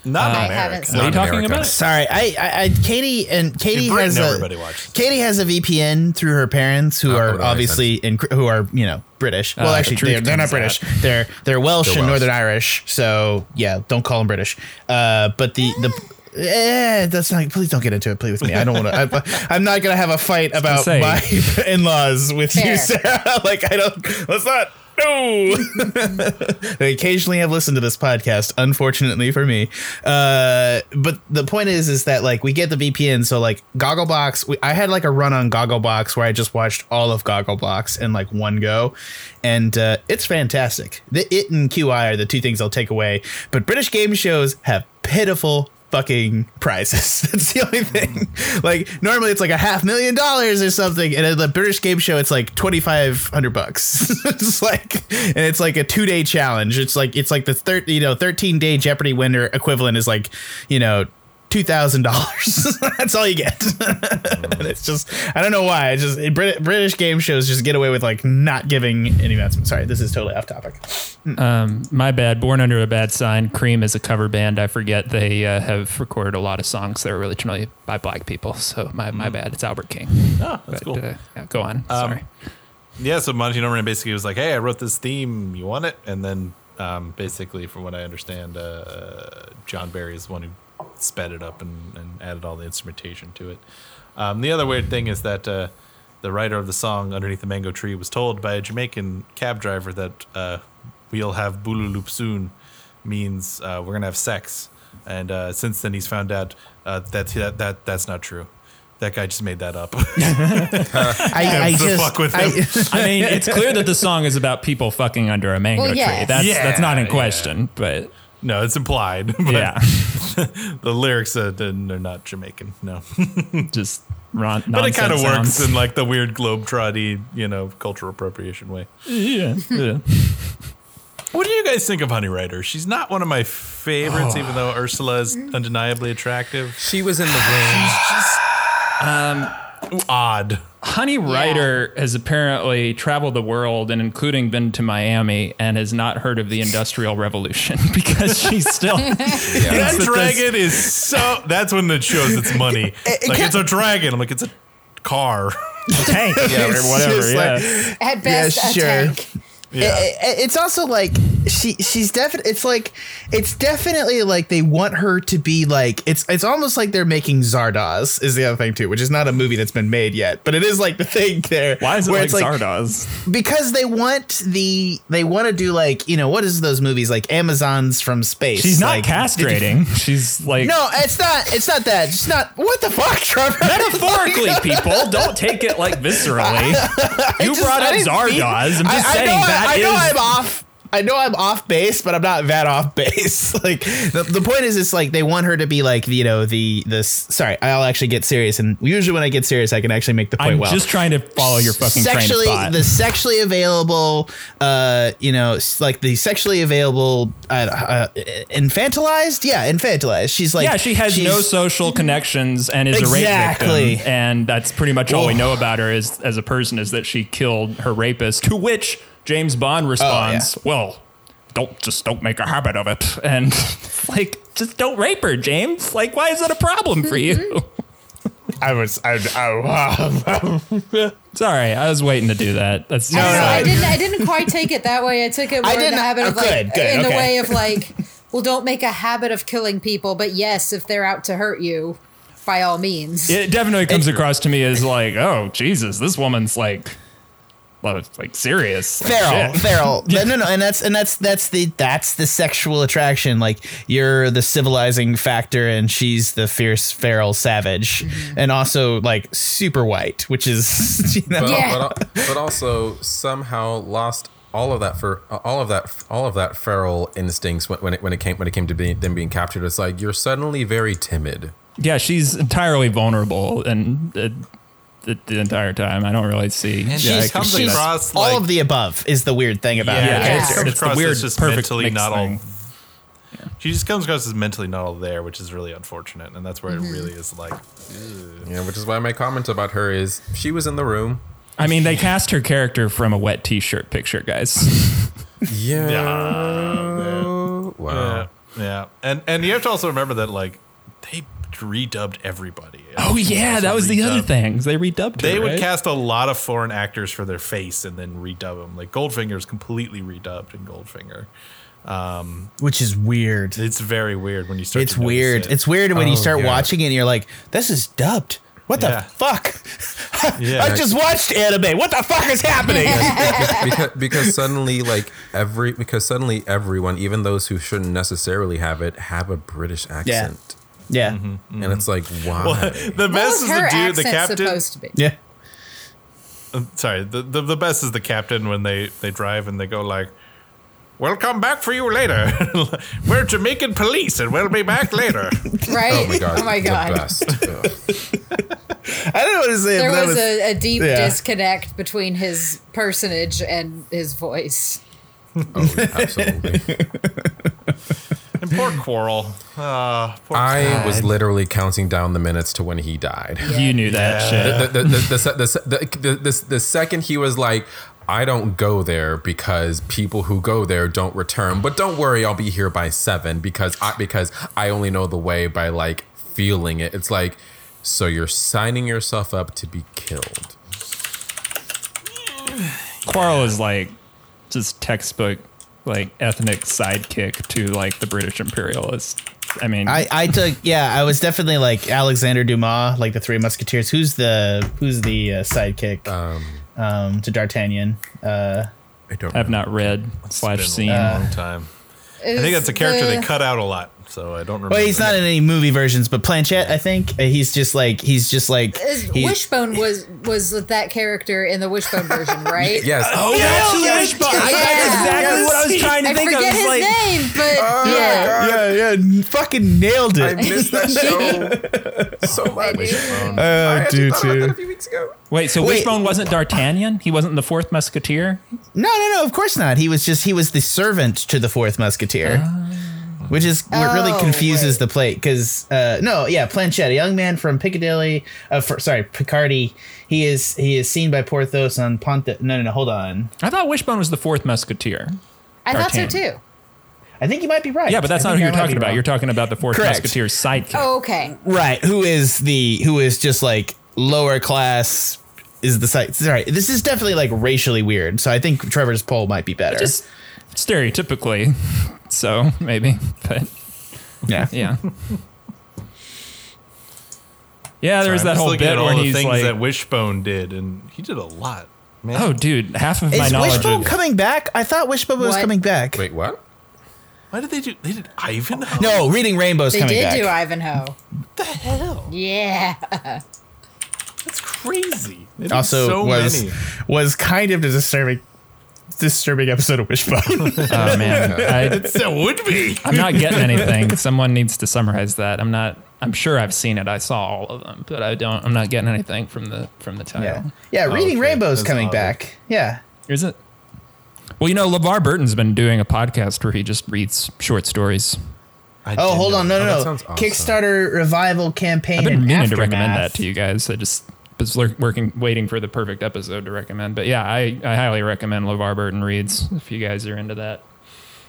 Not in I America. What are you talking America. about? Sorry, I, I, I Katie and Katie In Britain, has a everybody watches. Katie has a VPN through her parents who Oh, are obviously in, who are you know British. Well, Uh, actually, the they're, they're not comes British. They're they're Welsh They're and Welsh. Northern Irish. So yeah, don't call them British. Uh, but the the. Eh, that's not. Please don't get into it. Please with me. I don't want to. I'm not gonna have a fight about my in-laws with you, Sarah. like I don't. Let's not. No. they occasionally have listened to this podcast, unfortunately for me. Uh, but the point is, is that like we get the VPN, so like Gogglebox. We, I had like a run on Gogglebox where I just watched all of Gogglebox in like one go, and uh, it's fantastic. The it and QI are the two things I'll take away. But British game shows have pitiful fucking prizes. That's the only thing. Like normally it's like a half million dollars or something, and at the British game show it's like twenty five hundred bucks. it's like and it's like a two day challenge. It's like it's like the thir- you know thirteen day Jeopardy winner equivalent is like you know. Two thousand dollars. That's all you get. and it's just I don't know why. It's just Brit- British game shows just get away with like not giving any investment. Sorry, this is totally off topic. Um, my bad. Born Under a Bad Sign. Cream is a cover band. I forget they uh, have recorded a lot of songs that are originally by black people. So my, my bad. It's Albert King. Oh, that's But, cool. uh, yeah, go on. Sorry. Yeah, so Monty Norman basically was like, "Hey, I wrote this theme. You want it?" And then, um, basically, from what I understand, uh, John Barry is the one who sped it up and, and added all the instrumentation to it. Um, the other weird thing is that uh, the writer of the song "Underneath the Mango Tree" was told by a Jamaican cab driver that uh, "We'll have Bululup soon" means uh, we're gonna have sex, and uh, since then he's found out uh, that, that that that's not true. That guy just made that up. I, I just fuck with I- him. I mean, it's clear that the song is about people fucking under a mango Well, tree. That's Yeah, that's not in yeah. question, but no, it's implied. But yeah, the lyrics uh, they're not Jamaican. No, just ron- but it kind of works in like the weird globe-trotty, you know, cultural appropriation way. yeah, yeah. What do you guys think of Honey Ryder? She's not one of my favorites, even though Ursula is undeniably attractive. She was in the room. Odd. Honey Ryder has apparently traveled the world and including been to Miami and has not heard of the Industrial Revolution because she's still That that this- dragon is so. That's when it shows its money. like it's a dragon. I'm like it's a car. A tank yeah, or whatever. Yeah. like- At best, Yeah, a sure. tank. Yeah. It- it- it's also like she she's definitely it's like it's definitely like they want her to be like it's it's almost like they're making Zardoz is the other thing too, which is not a movie that's been made yet, but it is like the thing there. Why is it where like it's like Zardoz? because they want the they want to do like you know what is those movies like Amazons from space? She's not like, castrating. She's like No, it's not. It's not that. It's not. What the fuck, Trevor? metaphorically, people. Don't take it like viscerally. You just- brought up mean- Zardoz. I'm just I, saying that I, I know I'm off. I know I'm off base, but I'm not that off base. like the, the point is, it's like they want her to be like you know the this. Sorry, I'll actually get serious, and usually when I get serious, I can actually make the point I'm well. just trying to follow your fucking sexually train of thought. the sexually available uh you know like the sexually available uh, uh infantilized yeah infantilized she's like yeah, she has no social connections and is a Exactly. rape victim, and that's pretty much all we know about her is as a person is that she killed her rapist. To which James Oh, Bond responds, oh, "Well, don't just don't make a habit of it," and like just don't rape her, James. Like, why is that a problem for you? Mm-hmm. I was I, I, Sorry, I was waiting to do that. That's I, no, I I- didn't. I didn't quite take it that way. I took it more in didn't- the habit oh, of oh, like good, good, in the way of like, well, don't make a habit of killing people, but yes, if they're out to hurt you, by all means. It definitely comes across to me as like, oh Jesus, this woman's like, well, it's like serious. Feral shit. feral no no no and that's and that's that's the that's the sexual attraction like you're the civilizing factor and she's the fierce feral savage Mm-hmm. and also like super white which is you know But, Yeah. but, but also somehow lost all of that for all of that all of that feral instincts when, when it when it came when it came to being, them being captured. It's like you're suddenly very timid. Yeah, she's entirely vulnerable and uh, the, the entire time. I don't really see. And yeah, she comes see that. across all of the above is the weird thing about yeah, her Yeah, she character. it's- comes it's the weird, just perfect mentally mixed not all. thing. She just comes across as mentally not all there, which is really unfortunate, and that's where it mm-hmm. really is like. Yeah, which is why my comment about her is she was in the room. I mean, they cast her character from a wet T-shirt picture, guys. Yeah. Wow. Yeah, yeah, and and you have to also remember that like they redubbed everybody. oh yeah, that was the other Redubbed. thing. They redubbed her. They would right? cast a lot of foreign actors for their face and then redub them. Like Goldfinger is completely redubbed in Goldfinger. Um, which is weird It's very weird when you start. it's to weird it. it's weird when you Oh, start yeah. watching it and you're like this is dubbed what the Yeah. fuck Yeah. I just watched anime what the fuck is happening because, because suddenly like every because suddenly everyone even those who shouldn't necessarily have it have a british accent yeah Mm-hmm. and it's like why the What best was is her the dude, the captain. supposed to be? yeah Sorry, the, the the best is the captain when they they drive and they go like. We'll come back for you later. We're Jamaican police and we'll be back later. Right? oh my god Oh my the god. best. I don't know what to say There but that was, a, a deep yeah. disconnect between his personage and his voice. oh, absolutely and poor Quarrel. Uh, poor i was literally counting down the minutes to when he died You knew that Yeah. shit. the, the, the, the, the, the, the, the second he was like, I don't go there because people who go there don't return. But don't worry, I'll be here by seven because I because I only know the way by like feeling it. It's like, so you're signing yourself up to be killed. Quarrel is like just textbook like ethnic sidekick to like the British imperialists. I mean, I, I took yeah I was definitely like Alexander Dumas like the Three Musketeers who's the who's the uh, sidekick Um, um to D'Artagnan uh I don't. I've not read slash Been seen. a long time. I think that's a character they cut out a lot, so I don't remember. well he's not in any movie versions but Planchet I think uh, he's just like he's just like he- Wishbone was was that character in the Wishbone version, right? Yes. Oh, that's who yes, Wishbone. yes, I- yes, That's exactly yes. what I was trying to I think of. forget It's his like, name, but Oh, yeah. yeah yeah fucking nailed it. I missed that show so much. Wishbone. uh, I dude actually thought about that a too few weeks ago. Wait, so Wait. Wishbone wasn't D'Artagnan? He wasn't the fourth Musketeer? no no no of course not he was just he was the servant to the Fourth Musketeer. Which is what really Oh, confuses wait. the plate because uh, no, yeah, Planchet, a young man from Piccadilly, uh, for, sorry, Picardy. He is he is seen by Porthos on Ponte. No, no, no, hold on. I thought Wishbone was the fourth Musketeer. I thought so too. I think you might be right. Yeah, but that's I not who you're talking about. wrong. You're talking about the fourth Correct. Musketeer's sidekick. Oh, okay. right. Who is the who is just like lower class is the site. Sorry, this is definitely like racially weird. So I think Trevor's poll might be better. Just stereotypically. So maybe, but yeah, yeah. Yeah, there's I'm that just whole bit at where the he's things like, that Wishbone did, and he did a lot. Man. "Oh, dude, half of my Is knowledge Wishbone of coming back? I thought Wishbone was coming back. Wait, what? why did they do? They did Ivanhoe. No, Reading Rainbow's They coming did back. do Ivanhoe. what the hell? Yeah. That's crazy. They did also so was many. was kind of a disturbing disturbing episode of Wishbone. Oh man, I, That would be. I'm not getting anything. Someone needs to summarize that. I'm not. I'm sure I've seen it. I saw all of them, but I don't. I'm not getting anything from the from the title. yeah, yeah. Oh, Reading okay. Rainbow's That's coming odd. back. Yeah. Is it? Well, you know, LeVar Burton's been doing a podcast where he just reads short stories. Oh, I Oh, hold know on, no, no, oh, no. sounds awesome. Kickstarter revival campaign. I've been meaning to recommend that to you guys. I just was lur- working, waiting for the perfect episode to recommend. But yeah, I, I highly recommend LeVar Burton reads if you guys are into that.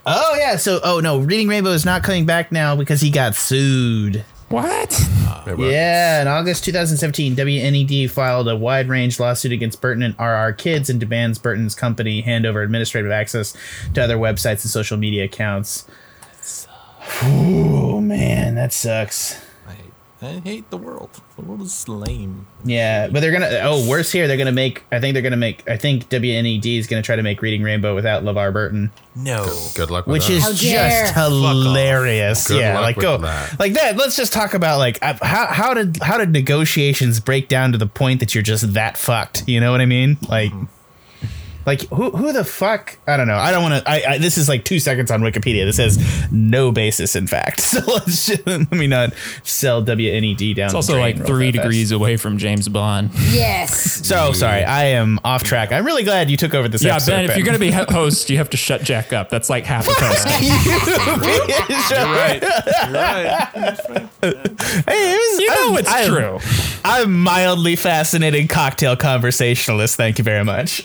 Oh yeah, so oh no, Reading Rainbow is not coming back now because he got sued. What? Ah, Wait. Yeah, in August 2017, WNED filed a wide range lawsuit against Burton and RRKidz and demands Burton's company hand over administrative access to other websites and social media accounts. Oh man, that sucks. I, I hate the world. The world is lame. Yeah, but they're gonna. Oh, worse here. They're gonna make. I think they're gonna make. I think WNED is gonna try to make Reading Rainbow without LeVar Burton, No. Good luck with that. which that. is How just dare. hilarious. Good yeah, luck like with go that. like that. Let's just talk about like how how did how did negotiations break down to the point that you're just that fucked? You know what I mean? Like. Mm-hmm. Like who who the fuck I don't know I don't want to I, I this is like two seconds on Wikipedia this has no basis in fact so let's just, let me not sell WNED down It's also drain like real three fast. degrees away from James Bond. Yes. So sorry, I am off track. I'm really glad you took over this Yeah, episode. Ben, if you're going to be host, you have to shut Jack up. That's like half a host. Right. You're right. Hey, it was- You know I'm- it's I'm- true. I'm mildly fascinating cocktail conversationalist. Thank you very much.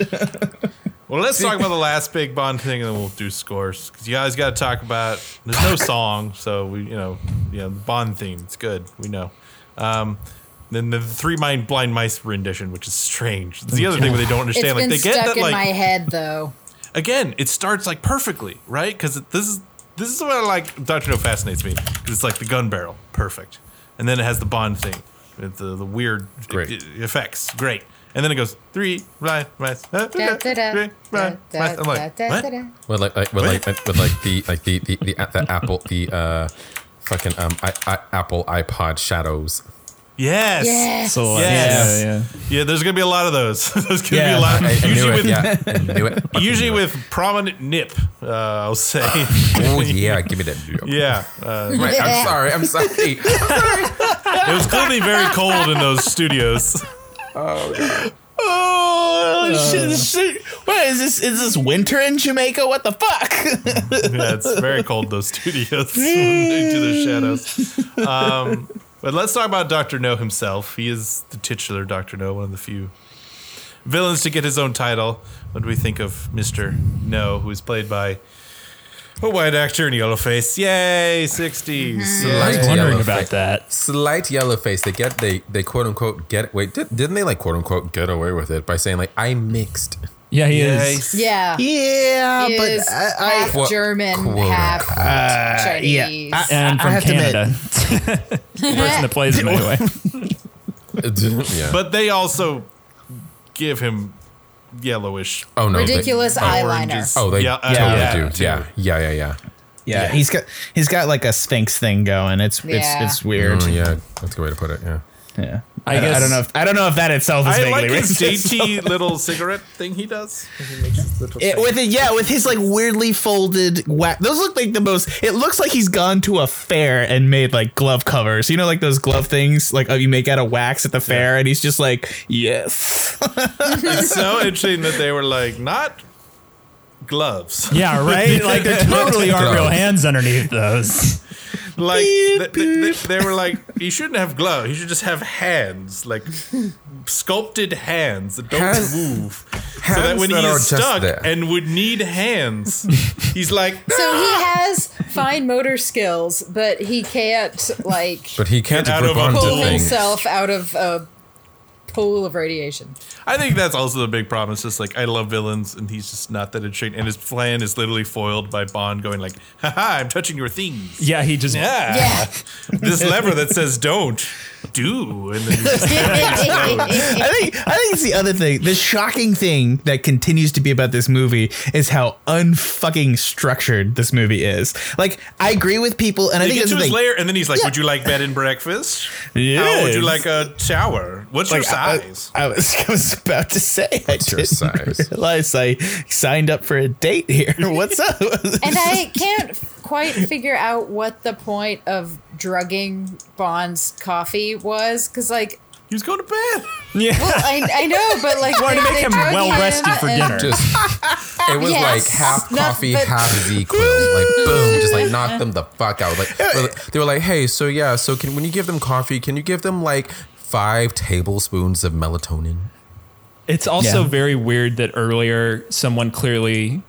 Well, let's talk about the last big Bond thing, and then we'll do scores. Because you guys got to talk about. There's no song, so we, you know, you know, Bond theme. It's good. We know. Um, then the three mind blind mice rendition, which is strange. It's the other thing where they don't It's understand. been Like they get stuck that, in like my head though. again, it starts like perfectly, right? Because this is this is what I like. Doctor No fascinates me because it's like the gun barrel, perfect, and then it has the Bond thing, with the the weird Great. e- effects, great, and then it goes three blind mice, uh, three blind da. I'm like, what? da, da. With like, like with like with like the like the the the, the Apple the uh fucking um I, I, Apple iPod shadows. Yes. Yes. So, uh, Yes. yeah, yeah. Yeah, there's gonna be a lot of those. there's gonna Yeah. be a lot. I, I usually knew it. with Yeah, I knew it. Usually knew it. with prominent nip. Uh, I'll say. Oh yeah, give me that. yeah. Uh, Right, I'm sorry. I'm sorry. it was clearly very cold in those studios. Oh shit, this shit! What is this? Is this winter in Jamaica? What the fuck? yeah, it's very cold those studios into the shadows. Um, but let's talk about Doctor No himself. He is the titular Doctor No, one of the few villains to get his own title. What do we think of Mister No, who is played by a white actor in yellow face? Yay, 60s mm-hmm. I Slight was wondering yellow about face. that. Slight yellow face. They get they they quote unquote get wait did, didn't they like quote unquote get away with it by saying like I mixed Yeah, he Yeah, is. Yeah. Yeah, He but is I, I half Quote- German, quote- half uh, yeah. Chinese. I- And I from have to admit- Canada. the person that plays him anyway. yeah. But they also give him yellowish. oh no, they- Ridiculous eyeliner. oh, they Yeah, uh, totally yeah, do. too. Yeah, yeah, yeah, yeah. yeah, he's got he's got like a sphinx thing going. It's Yeah. it's it's weird. Mm, yeah, that's a good way to put it. Yeah. Yeah, I I, don't- I don't know. If, I don't know if that itself is I vaguely like his racist. JT little cigarette thing he does. He makes It, with it, yeah, with his like weirdly folded wax. Those look like the most. It looks like he's gone to a fair and made like glove covers. You know, like those glove things, like uh, you make out of wax at the fair, and he's just like, yes. it's so interesting that they were like not gloves. Yeah, right? Like there totally aren't real hands underneath those. Like Beep, th- th- th- they were like, you shouldn't have gloves. You should just have hands, like sculpted hands that don't Hands- move, so that when that he are is just stuck and would need hands, he's like, So he ah! has fine motor skills, but he can't like But he can't out grip of onto pull things. himself out of a pool of radiation. I think that's also the big problem. It's just like I love villains, and he's just not that interesting. And his plan is literally foiled by Bond going like, "Haha, I'm touching your things." Yeah, he just Yeah, Yeah. this lever that says "don't." Do and then I think I think it's the other thing. The shocking thing that continues to be about this movie is how unfucking structured this movie is. Like I agree with people, and I think get that's to his thing. lair, and then he's like, Yeah. "Would you like bed and breakfast? How would you like a shower? What's your Like, I, size?" I was I was about to say I What's your didn't size? realize I signed up for a date here. What's up? and I can't quite figure out what the point of drugging Bond's coffee was because, like, he was going to bed. Yeah. I, I know, but like, Wanted to make him well rested for dinner. Just it was Yes. like half coffee, but- half ZzzQuil. Like boom, just like knock them the fuck out. Like they were- they were like, hey, so yeah, so can when you give them coffee, can you give them like five tablespoons of melatonin? It's also Yeah. very weird that earlier someone clearly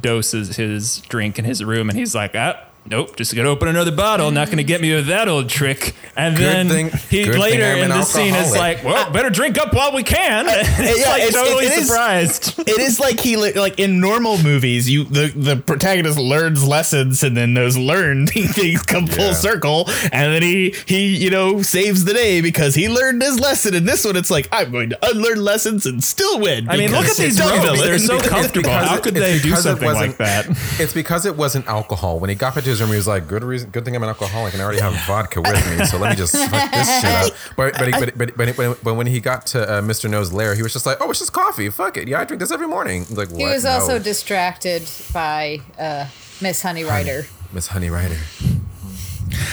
doses his drink in his room and he's like, ah, nope, just gonna open another bottle. Not gonna get me with that old trick. And Good then thing- he good thing later I'm in an the scene is alcoholic. like, well, better drink up while we can. it's yeah, like it's- totally it is- surprised. it is like he li- like in normal movies you the the protagonist learns lessons and then those learned things come full Yeah. circle and then he he you know saves the day because he learned his lesson in this one it's like i'm going to unlearn lessons and still win I mean, look because at these dumb robes. They're so It's comfortable. because How it- could it's they do because it something like wasn't- that? It's because it wasn't alcohol. When he got back to his room, he was like, "Good reason, good thing I'm an alcoholic, and I already have vodka with me. So let me just fuck this shit up." But but he- but but, but, but, but when he got to uh, Mr. No's lair, he was just like, "Oh, it's just coffee. Fuck it. Yeah, I drink this every morning." He's like, what? He was No. also distracted by uh, Miss Honey Ryder. Miss Honey Ryder.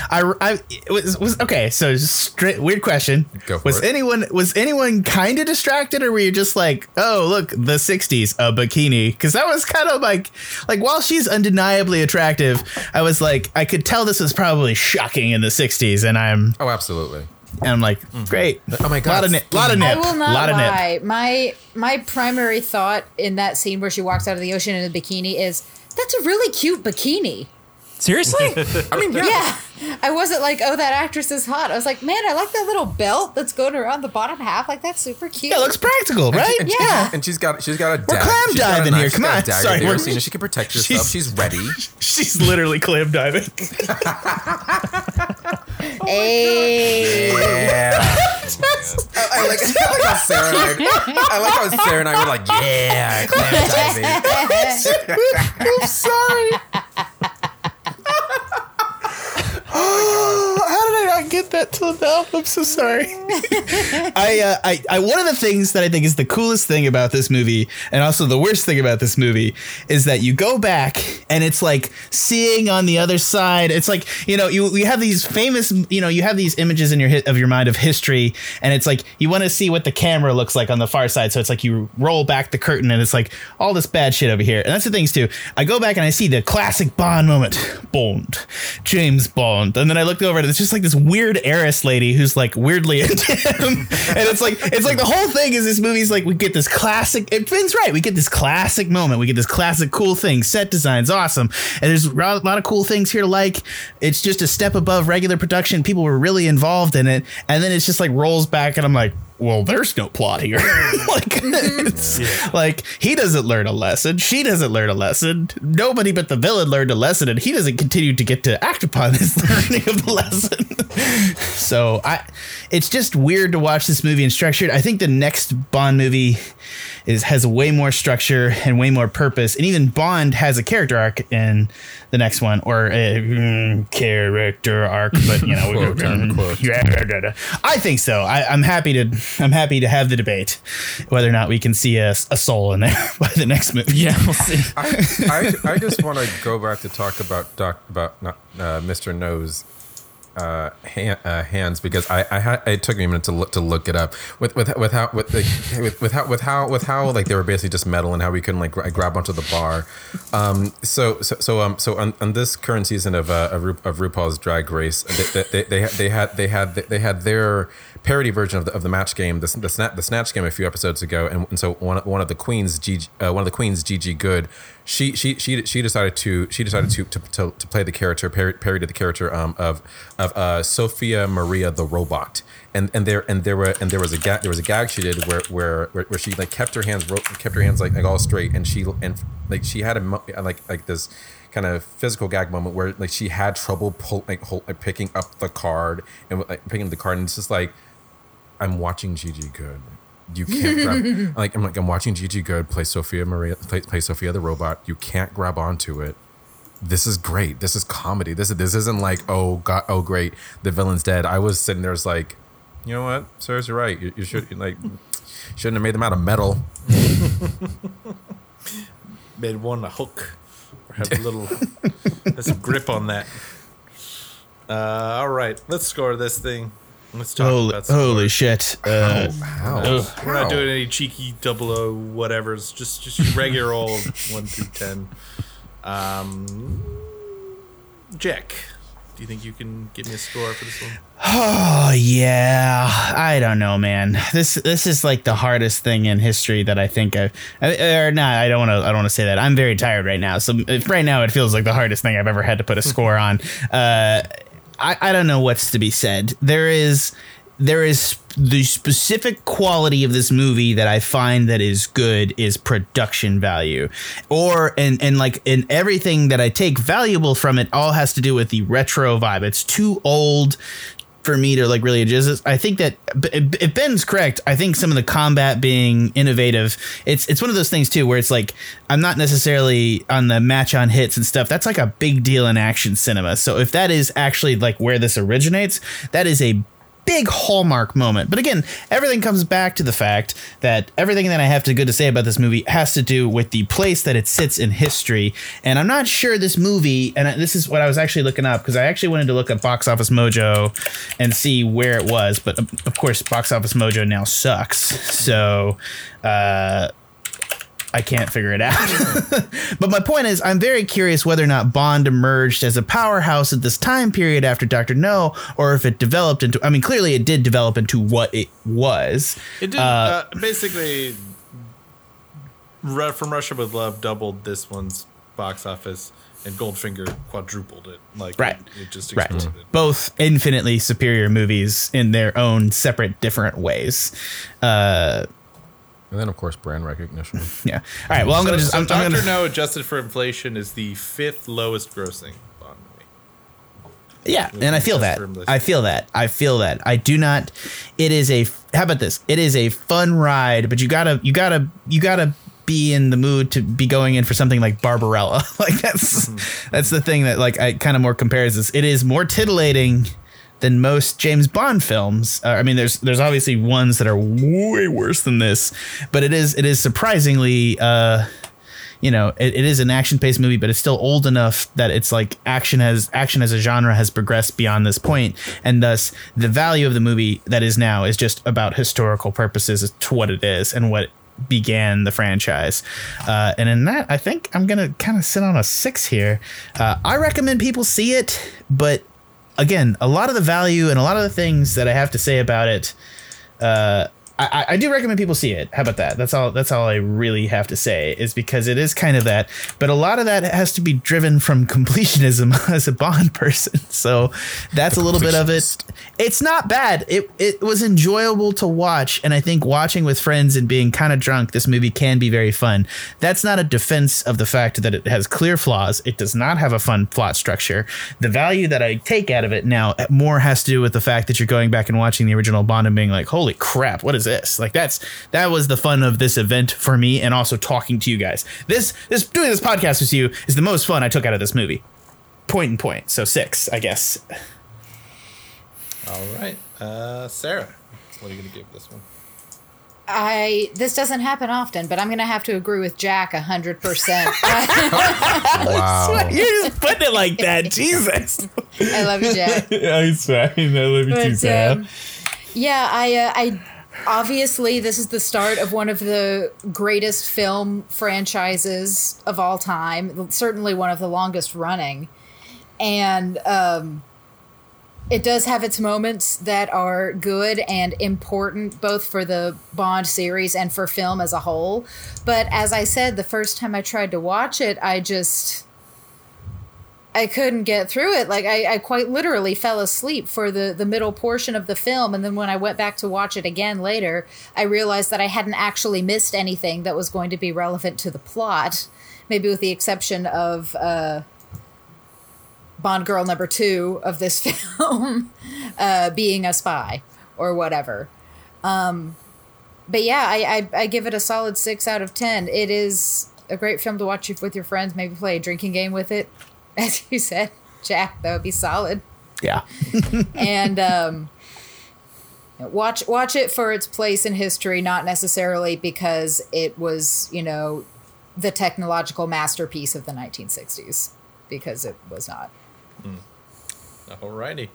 I, I it was, was okay. So straight weird question. Go for was it. anyone was anyone kind of distracted, or were you just like, oh look, the '60s, a bikini? Because that was kind of like, like while she's undeniably attractive, I was like, I could tell this was probably shocking in the '60s, and I'm Oh, absolutely. and I'm like, mm-hmm. great. Oh my God. lot of nip, lot of nip, I will not lot of nip. lie. My my primary thought in that scene where she walks out of the ocean in a bikini is that's a really cute bikini. Seriously? I mean, yeah. Yeah, I wasn't like, oh, that actress is hot. I was like, man, I like that little belt that's going around the bottom half. Like that's super cute. Yeah, it looks practical, right? And, she- Yeah. and she's got she's got a We're dagger. clam She's got a diving here. Come on. dagger. Sorry, Have you ever we're- seen? She can protect herself. She's- She's, ready. She's literally clam diving. Oh hey. Yeah. I, I like, I like how Sarah and I, I like how Sarah and I were like, yeah, clam diving. I'm sorry. Oh, how did I not get that till now? I'm so sorry. I, uh, I, I, one of the things that I think is the coolest thing about this movie, and also the worst thing about this movie, is that you go back and it's like seeing on the other side. It's like you know you you have these famous you know you have these images in your hit of your mind of history, and it's like you want to see what the camera looks like on the far side. So it's like you roll back the curtain and it's like all this bad shit over here. And that's the things too. I go back and I see the classic Bond moment, Bond, James Bond, and then I looked over and it's just like this weird heiress lady who's like weirdly into him, and it's like it's like the whole thing is this movie's like we get this classic. And Finn's right. We get this classic moment. We get this classic cool thing. Set design's awesome, and there's a lot of cool things here to like. It's just a step above regular production. People were really involved in it, and then it's just like rolls back, and I'm like, well, there's no plot here. like, mm-hmm. it's, like he doesn't learn a lesson. She doesn't learn a lesson. Nobody but the villain learned a lesson, and he doesn't continue to get to act upon his learning of the lesson. so I, it's just weird to watch this movie and structured. I think the next Bond movie is has way more structure and way more purpose, and even Bond has a character arc in the next one, or a mm, character arc. But you know, Quote. I think so. I, I'm happy to. I'm happy to have the debate whether or not we can see a, a soul in there by the next movie. Yeah, we'll see. I, I, I just want to go back to talk about doc, about not, uh, Mr. No's uh, hand, uh, hands because I, I had it took me a minute to look to look it up with with with how with the, with, with how with how with how like they were basically just metal and how we couldn't like gra- grab onto the bar. Um, so so so um so on, on this current season of uh, of, Ru- of RuPaul's Drag Race, they they, they, they had they had they had their parody version of the, of the match game, the the, snatch, the snatch game a few episodes ago, and, and so one one of the queens, Gigi, uh, one of the queens, Gigi Goode, she she she she decided to she decided to to, to, to play the character parody, the character um, of of uh, Sophia Maria the robot. And, and there and there were and there was a gag there was a gag she did where where where, she like kept her hands kept her hands like, like all straight and she and like she had a like like this kind of physical gag moment where like she had trouble pull like, hold, like picking up the card and like picking up the card and it's just like I'm watching Gigi Goode. You can't grab like I'm like I'm watching Gigi Goode play Sophia Maria play, play Sophia the robot. You can't grab onto it. This is great. This is comedy. This is this isn't like oh god oh great the villain's dead. I was sitting there as like, you know what, sirs, you're right. You, you should like shouldn't have made them out of metal. Made one a hook. Or have a little have some grip on that. Uh, all right, let's score this thing. Let's talk Holy, about some holy shit! Uh, How? We're not doing any cheeky double O whatevers. Just just regular old one through ten. Um, Jack, do you think you can give me a score for this one? Oh yeah, I don't know, man. This this is like the hardest thing in history that I think I've or not. I don't want to. I don't want to say that. I'm very tired right now. So if right now it feels like the hardest thing I've ever had to put a score on. Uh, I I don't know what's to be said. There is there is the specific quality of this movie that I find that is good is production value, or and and like in everything that I take valuable from it all has to do with the retro vibe. It's too old for me to like really adjust. I think that if Ben's correct, I think some of the combat being innovative, it's it's one of those things too where it's like I'm not necessarily on the match on hits and stuff. That's like a big deal in action cinema. So if that is actually like where this originates, that is a big hallmark moment. But again, everything comes back to the fact that everything that I have to good to say about this movie has to do with the place that it sits in history. And I'm not sure this movie, and this is what I was actually looking up because I actually wanted to look at Box Office Mojo and see where it was. But of of course, Box Office Mojo now sucks. So, uh, I can't figure it out. but my point is, I'm very curious whether or not Bond emerged as a powerhouse at this time period after Doctor No, or if it developed into. I mean, clearly it did develop into what it was. It did uh, basically Ru- from Russia with Love doubled this one's box office, and Goldfinger quadrupled it. Like Right. it, it just Right. Both infinitely superior movies in their own separate, different ways. Uh, And then of course brand recognition. yeah. All right. Well, I'm So, gonna just. so I'm, I'm Doctor gonna, No, adjusted for inflation, is the fifth lowest grossing Bond movie. Yeah, and I feel that. I feel that. I feel that. I do not. It is a. How about this? It is a fun ride, but you gotta, you gotta, you gotta be in the mood to be going in for something like Barbarella. like that's hmm. that's the thing that like I kind of more compares this. It is more titillating than most James Bond films. Uh, I mean, there's there's obviously ones that are way worse than this, but it is it is surprisingly. Uh, you know, it, it is an action paced movie, but it's still old enough that it's like action has action as a genre has progressed beyond this point, and thus the value of the movie that is now is just about historical purposes to what it is and what began the franchise. Uh, and in that, I think I'm gonna kind of sit on a six here. Uh, I recommend people see it, but again, a lot of the value and a lot of the things that I have to say about it uh, I, I do recommend people see it. How about that? That's all. That's all I really have to say is because it is kind of that, but a lot of that has to be driven from completionism as a Bond person. So that's a little bit of it. It's not bad. It it was enjoyable to watch, and I think watching with friends and being kind of drunk, this movie can be very fun. That's not a defense of the fact that it has clear flaws. It does not have a fun plot structure. The value that I take out of it now more has to do with the fact that you're going back and watching the original Bond and being like, "Holy crap, what is this?" Like that's that was the fun of this event for me, and also talking to you guys. This this doing this podcast with you is the most fun I took out of this movie. Point and point. So six, I guess. All right, uh, Sarah, what are you gonna give this one? I this doesn't happen often, but I'm gonna have to agree with Jack a hundred percent. Wow. You're just putting it like that, Jesus. I love you, Jack. I'm sorry. I love you But, um, yeah, I, uh, I obviously this is the start of one of the greatest film franchises of all time. Certainly one of the longest running, and um, it does have its moments that are good and important, both for the Bond series and for film as a whole. But as I said, the first time I tried to watch it, I just. I couldn't get through it. Like I, I quite literally fell asleep for the the middle portion of the film, and then when I went back to watch it again later, I realized that I hadn't actually missed anything that was going to be relevant to the plot. Maybe with the exception of uh, Bond girl number two of this film uh, being a spy or whatever. Um, but yeah, I, I I give it a solid six out of ten. It is a great film to watch with your friends. Maybe play a drinking game with it as you said, Jack, that would be solid. Yeah. And um, watch watch it for its place in history, not necessarily because it was, you know, the technological masterpiece of the 1960s, because it was not. Alrighty,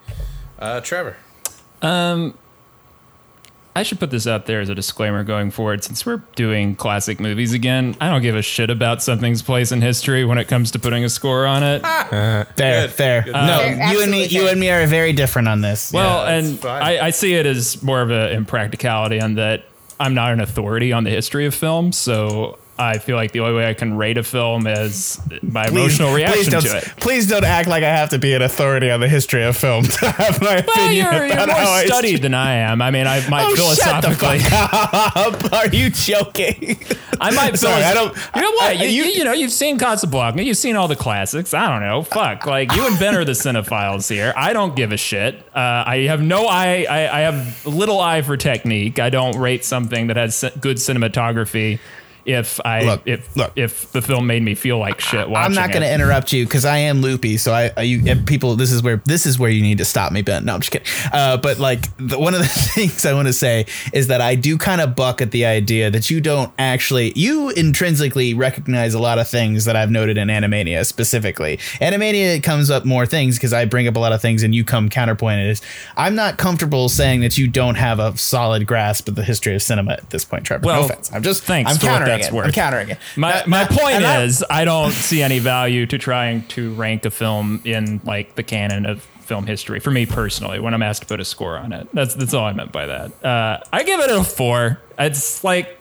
uh, Trevor. Um, I should put this out there as a disclaimer going forward. Since we're doing classic movies again, I don't give a shit about something's place in history when it comes to putting a score on it. There, Good. there. Good. no, Fair, you and me, absolutely you and me are very different on this. Well, that's and. I, I see it as more of an impracticality on that I'm not an authority on the history of film, so I feel like the only way I can rate a film is my emotional reaction please to it. Please don't act like I have to be an authority on the history of film to have my Well, opinion you're, you're more studied than I am. I mean, I might Oh, shut the philosophically. fuck up. Are you joking? I might. Sorry, I don't- You know what? I- you, you- you, you know, you've seen Casablanca. You've seen all the classics. I don't know. Fuck. Like you and Ben are the cinephiles here. I don't give a shit. Uh, I have no eye. I, I have little eye for technique. I don't rate something that has good cinematography. If I Look, if look. if the film made me feel like shit watching I'm not going to interrupt you because I am loopy. So I, I you if people, this is where this is where you need to stop me, Ben. No, I'm just kidding. Uh, but like the, one of the things I want to say is that I do kind of buck at the idea that you don't actually you intrinsically recognize a lot of things that I've noted in Animania specifically. Animania comes up more things because I bring up a lot of things and you come counterpoint it. Is I'm not comfortable saying that you don't have a solid grasp of the history of cinema at this point, Trevor. Well, no offense. I'm just thanks I'm countering it. worth. I'm countering it. My, Not- my not- point and I- is, I don't see any value to trying to rank a film in like the canon of film history. For me personally, when I'm asked to put a score on it, that's that's all I meant by that. Uh, I give it a four. It's like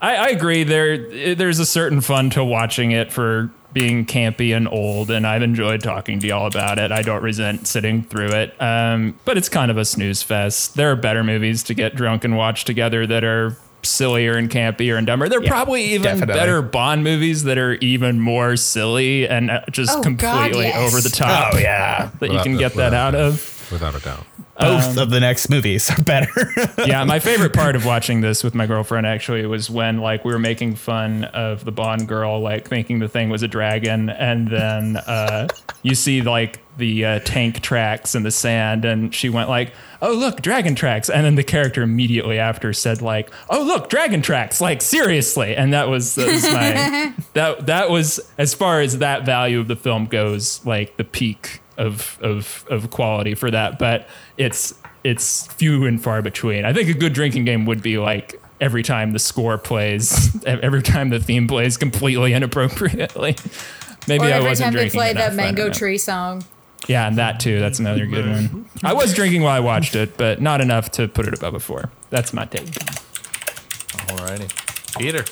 I, I agree. There there's a certain fun to watching it for being campy and old, and I've enjoyed talking to y'all about it. I don't resent sitting through it, um, but it's kind of a snooze fest. There are better movies to get drunk and watch together that are sillier and campier and dumber. There are probably even definitely. better Bond movies that are even more silly and uh, just Oh, God, completely yes. over the top. Oh yeah. that you Without can the- get that out the- of. Without a doubt. Both of the next movies are better. yeah, my favorite part of watching this with my girlfriend actually was when like we were making fun of the Bond girl, like thinking the thing was a dragon, and then uh, you see like the uh, tank tracks in the sand, and she went like, "Oh look, dragon tracks," and then the character immediately after said like, "Oh look, dragon tracks!" Like seriously, and that was, that was my that that was as far as that value of the film goes, like the peak of of of quality for that, but it's it's few and far between. I think a good drinking game would be like every time the score plays, every time the theme plays completely inappropriately. Maybe Or I every wasn't time they drinking play enough, that Mango. Tree song. Yeah, and that too. That's another good one. I was drinking while I watched it, but not enough to put it above a four. That's my take. Alrighty. Peter.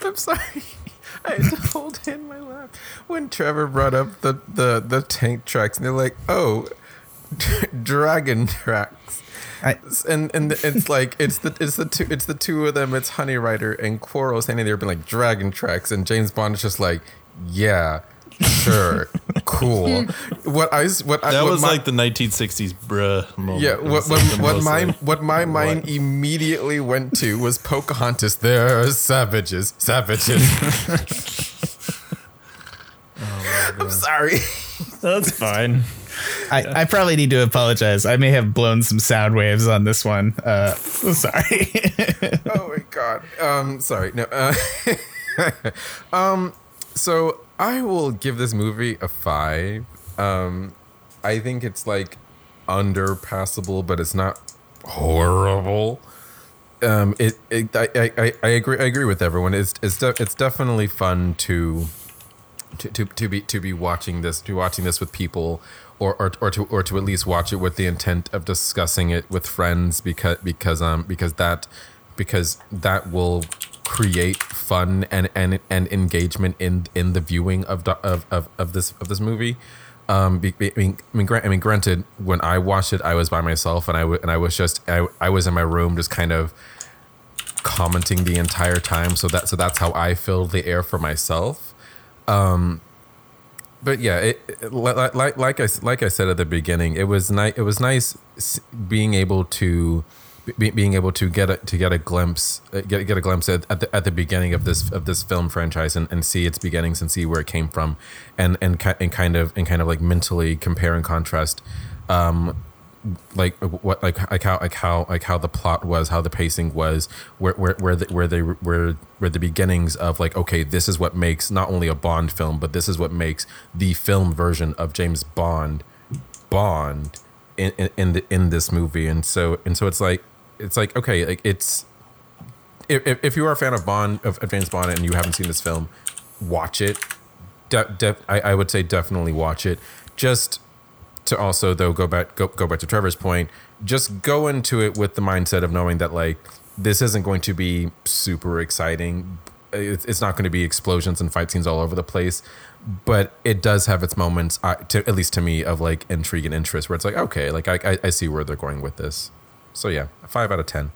I'm sorry. I had to hold in my laugh when Trevor brought up the, the, the tank tracks, and they're like, "Oh, dragon tracks," I- and and it's like it's the it's the two it's the two of them. It's Honey Ryder and Quarrel standing there, being like dragon tracks, and James Bond is just like, "Yeah, sure, cool." what I s- what I That what was my- like the 1960s bruh moment. Yeah, what what, like the what my like, what my mind immediately went to was Pocahontas. There are savages, savages. I'm sorry. That's fine. I, I probably need to apologize. I may have blown some sound waves on this one. Uh, sorry. Oh my god. Um, sorry. No. Uh, um, so I will give this movie a five. Um, I think it's like underpassable, but it's not horrible. Um, it, it I, I, I- agree. I agree with everyone. It's it's de- it's definitely fun to to, to, to be to be watching this to watching this with people or, or, or to or to at least watch it with the intent of discussing it with friends because because um because that because that will create fun and and, and engagement in in the viewing of of, of, of this of this movie um be, be- I mean I mean, gra- I mean granted when I watched it I was by myself and I w- and I was just I, I was in my room just kind of commenting the entire time so that so that's how I filled the air for myself but yeah, it, it- like like like I like I said at the beginning, it was nice. It was nice being able to be, being able to get a, to get a glimpse uh, get get a glimpse at, at the at the beginning of this of this film franchise and, and see its beginnings and see where it came from and and and kind of and kind of like mentally compare and contrast. Um, like what like like how like how like how the plot was how the pacing was where where where the, where they where where the beginnings of like okay this is what makes not only a Bond film but this is what makes the film version of James Bond Bond in in in, the, in this movie and so and so it's like it's like okay like it's if, if- you are a fan of Bond of, James Bond and you haven't seen this film watch it de- de- I, I would say definitely watch it just to also though go back go, go back to Trevor's point, just go into it with the mindset of knowing that like this isn't going to be super exciting. It's, not going to be explosions and fight scenes all over the place, but it does have its moments, to, at least to me, of like intrigue and interest, where it's like okay, like I, I see where they're going with this. So yeah, a five out of ten.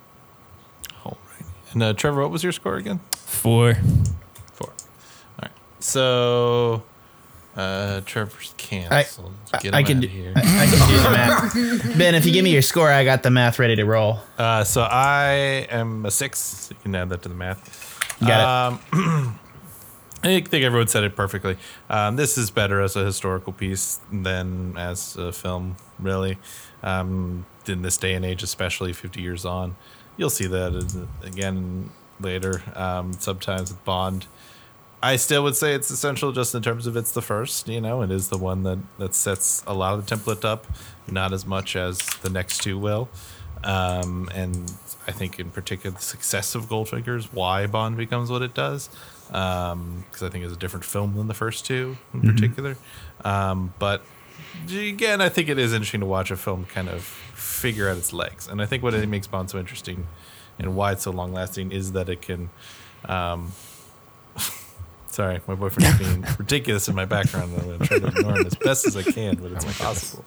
All right. And uh, Trevor, what was your score again? Four. Four. All right. So uh, Trevor's canceled. I, Get I him can out do, of here. I, I can do the math. ben, if you give me your score, I got the math ready to roll. Uh, so I am a six. So you can add that to the math. Got Um, I think everyone said it perfectly. Um, this is better as a historical piece than as a film, really. Um, in this day and age, especially 50 years on, you'll see that again later. Um, sometimes with Bond, I still would say it's essential just in terms of it's the first, you know, it is the one that, that sets a lot of the template up, not as much as the next two will. Um, and I think in particular the success of Goldfinger is why Bond becomes what it does. Because I think it's a different film than the first two in particular. Um, but again, I think it is interesting to watch a film kind of figure out its legs. And I think what it makes Bond so interesting and why it's so long lasting is that it can. Um, sorry, my boyfriend is being ridiculous in my background. I'm going to try to ignore him as best as I can, but it's impossible.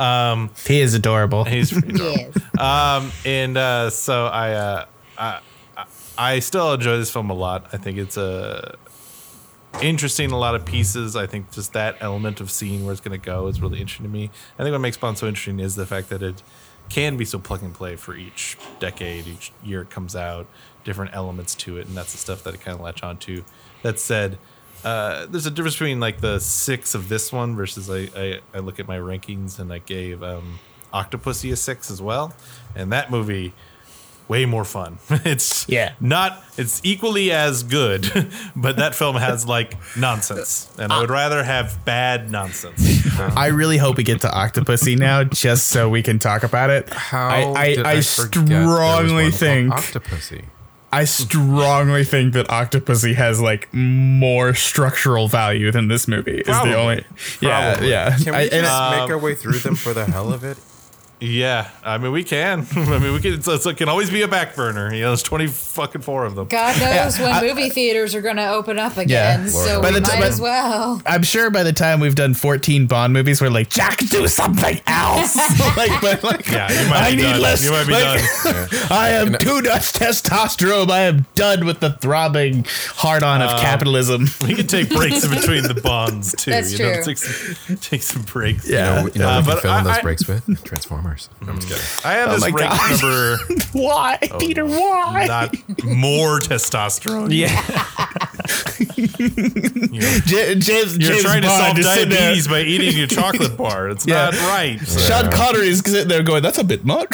Um, He is adorable. he's pretty adorable. Yes. Um, and uh, so I, uh, I, I- still enjoy this film a lot. I think it's a interesting, a lot of pieces. I think just that element of seeing where it's going to go is really interesting to me. I think what makes Bond so interesting is the fact that it can be so plug and play for each decade, each year it comes out, different elements to it, and that's the stuff that I kind of latch on to. That said, uh, there's a difference between like the six of this one versus I, I, I look at my rankings and I gave um, Octopussy a six as well, and that movie way more fun. it's Yeah. not it's equally as good, but that film has like nonsense, and I would uh, rather have bad nonsense. I really hope we get to Octopussy now, just so we can talk about it. How I, I, did I forget there was strongly think Octopussy. I strongly think that Octopussy has like more structural value than this movie. Is the only. Yeah, Probably. yeah. Can we I- just and- make our um, way through them for the hell of it? Yeah, I mean we can. I mean we can. It's, it's, it can always be a back burner. You know, there's twenty fucking four of them. God knows when I- movie theaters are going to open up again, Lord so help we us. By the might ti- as well. I'm sure by the time we've done 14 Bond movies, we're like, Jack, do something else. like, but like, Yeah, you might I be need done. less. You might be like, done. I am too much testosterone. I am done with the throbbing hard on Um, of capitalism. We can take breaks in between the bonds too. That's you know, true. take some, take some breaks. You know, you know Uh, we can but fill in I- those I- breaks with Transformers. I'm just kidding. I have Oh this my rank God. number Why, Oh, Peter? Why? not more testosterone. Yeah. J- James, You're James trying to solve is sitting there- diabetes by eating a chocolate bar. It's Yeah. not right. Sean Connery is sitting there going, "That's a bit much."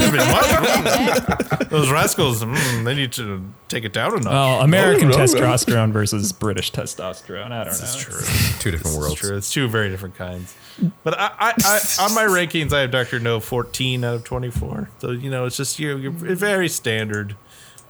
I mean, what? Those rascals, mm, they need to take it down a notch. Well, American Oh, no, no. testosterone versus British testosterone. I don't know. That's true. Two different It's worlds. true. It's two very different kinds. But I, I, I, on my rankings, I have Doctor No 14 out of 24. So you know, it's just you're, you're very standard.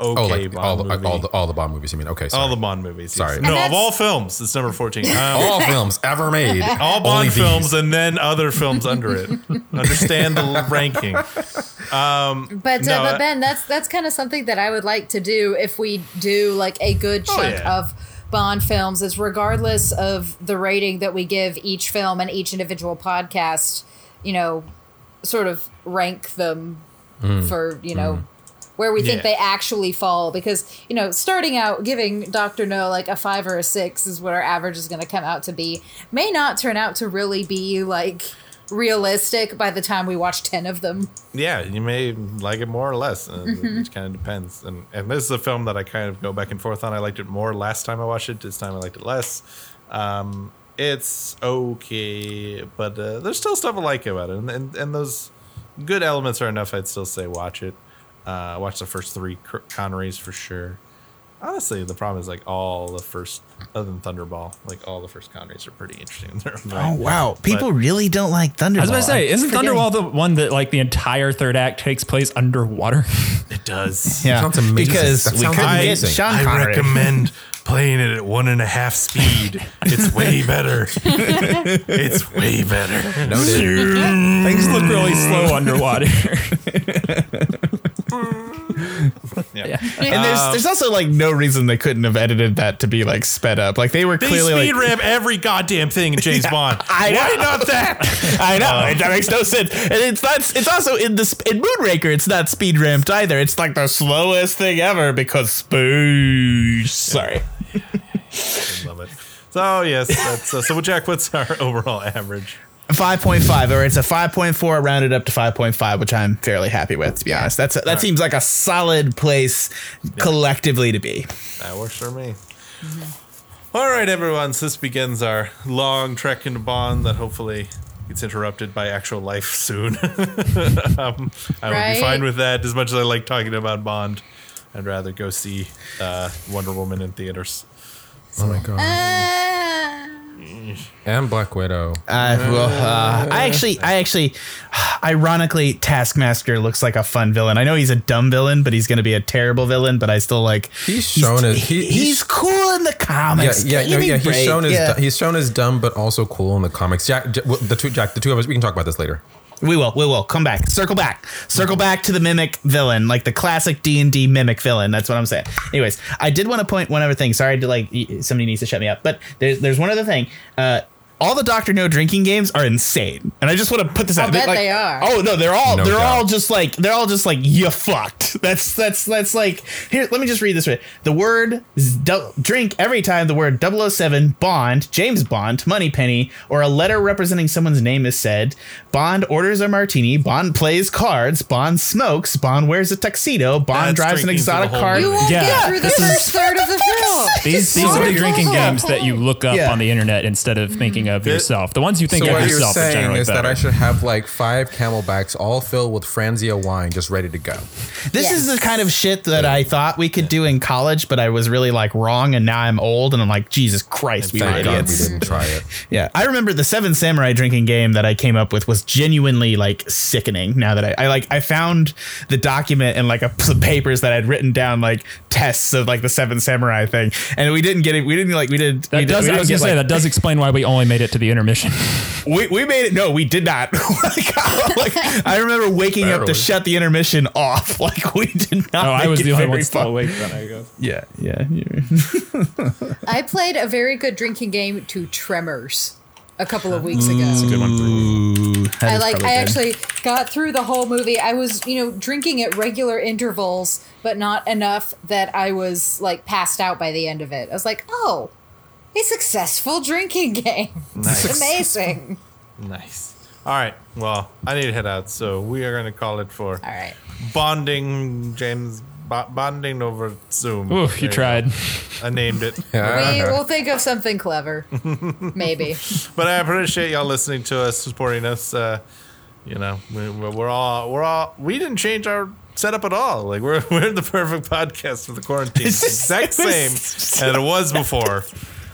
Okay, Oh, like Bond all the, movie. all the all the Bond movies. You mean? Okay, sorry. all the Bond movies. Sorry. yes. No, of all films, it's number 14. Um, all films ever made. all Only Bond these. films and then other films under it. Understand the ranking. But No, uh, but Ben, that's that's kind of something that I would like to do if we do like a good Oh, yeah. of Bond films. Is regardless of the rating that we give each film and each individual podcast, you know, sort of rank them for you know. Where we think Mm. They actually fall, because you know, starting out giving Doctor No like a five or a six is what our average is going to come out to be, may not turn out to really be like realistic by the time we watch ten of them. Yeah, you may like it more or less. Uh, Mm-hmm. It kind of depends. And and this is a film that I kind of go back and forth on. I liked it more last time I watched it. This time I liked it less. Um, it's okay, but uh, there's still stuff I like about it, and, and and those good elements are enough. I'd still say watch it. Uh, watch the first three Connerys for sure. Honestly, the problem is like all the first, other than Thunderball, like all the first Connerys are pretty interesting. in their own oh wow, people really don't like Thunderball. I was about to say, I'm isn't forgetting. Thunderball the one that like the entire third act takes place underwater? It does. Yeah, Sounds amazing. because That we sounds couldn't amazing. get Sean I Connery. recommend playing it at one and a half speed. It's way better. it's way better. Noted. Things look really slow underwater. Yeah. And there's there's also like no reason they couldn't have edited that to be like sped up. Like they were They clearly speed like ramp every goddamn thing in James Bond. I Why know. not that? I know that makes no sense, and it's not. It's also in the sp- in Moonraker. It's not speed ramped either. It's like the slowest thing ever because spoosh. Sorry, Love it. So yes, that's uh, so. Jack, what's our overall average? Five point five, or it's a five point four rounded up to five point five, which I'm fairly happy with. To be honest, that's that seems like a solid place collectively to be. That works for me. All right, everyone. So this begins our long trek into Bond that hopefully gets interrupted by actual life soon. um, I would Right. be fine with that. As much as I like talking about Bond, I'd rather go see uh, Wonder Woman in theaters. Oh my god. Ah. And Black Widow. Uh, well, uh, I actually, I actually, ironically, Taskmaster looks like a fun villain. I know he's a dumb villain, but he's going to be a terrible villain. But I still like. He's shown as he, he's, he's cool in the comics. yeah, Give no, yeah. He's shown as Yeah. he's shown as dumb, but also cool in the comics. Jack the two, Jack, the two of us, we can talk about this later. We will. We will come back. Circle back. Circle back to the mimic villain, like the classic D and D mimic villain. That's what I'm saying. Anyways, I did want to point one other thing. Sorry to like somebody needs to shut me up, but there's there's one other thing. Uh, all the Doctor No drinking games are insane, and I just want to put this I'll out. bet like- they are. Oh no, they're all No they're all just like they're all just like you fucked. That's that's that's like here. Let me just read this. Right. The word z- du- drink every time the word 007 Bond James Bond Moneypenny, or a letter representing someone's name is said. Bond orders a martini. Bond plays cards. Bond smokes. Bond wears a tuxedo. Bond That's drives an drinking through the exotic whole car. You won't Yeah, get through the this is- first third of the film. These, these are the drinking games that you look up Yeah. on the internet instead of mm-hmm. thinking of yourself. The ones you think so of what you're yourself are saying generally is that better. I should have like five CamelBaks all filled with Franzia wine, just ready to go. This This is the kind of shit that I thought we could do in college, but I was really like wrong, and now I'm old, and I'm like, Jesus Christ, we were Thank God we idiots. didn't try it. Yeah, I remember the Seven Samurai drinking game that I came up with was genuinely like sickening. Now that I, I like, I found the document and like a, some papers that I'd written down like tests of like the Seven Samurai thing, and we didn't get it. We didn't like we did. That we, does. we I didn't was gonna say like- that does explain why we only made it to the intermission. We, we made it. No, we did not. like, like, I remember waking up to shut the intermission off. Like we did not. Oh, I was it the only one still far. awake then. I guess. Yeah, yeah. yeah. I played a very good drinking game to Tremors a couple of weeks ago. Good one. Ooh, I like I good. actually got through the whole movie. I was, you know, drinking at regular intervals, but not enough that I was like passed out by the end of it. I was like, "Oh, a successful drinking game. Nice. It's amazing." Nice. All right. Well, I need to head out, so we are going to call it for All right. bonding, James. Bo- bonding over Zoom. Ooh, you tried. I named it. We will think of something clever. Maybe. but I appreciate y'all listening to us, supporting us. Uh, you know, we, we're all we're all we didn't change our setup at all. Like we're we're the perfect podcast for the quarantine. It's the exact same as it was before.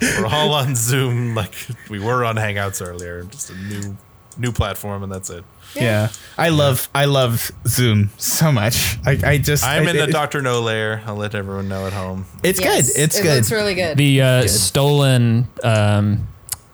We're all on Zoom, like we were on Hangouts earlier. Just a new new platform, and that's it. Yeah, I love I love Zoom so much. I, I just I'm I- in the it- Doctor No layer. I'll let everyone know at home. It's Yes, good. It's it good. looks really good. The uh, stolen. Um,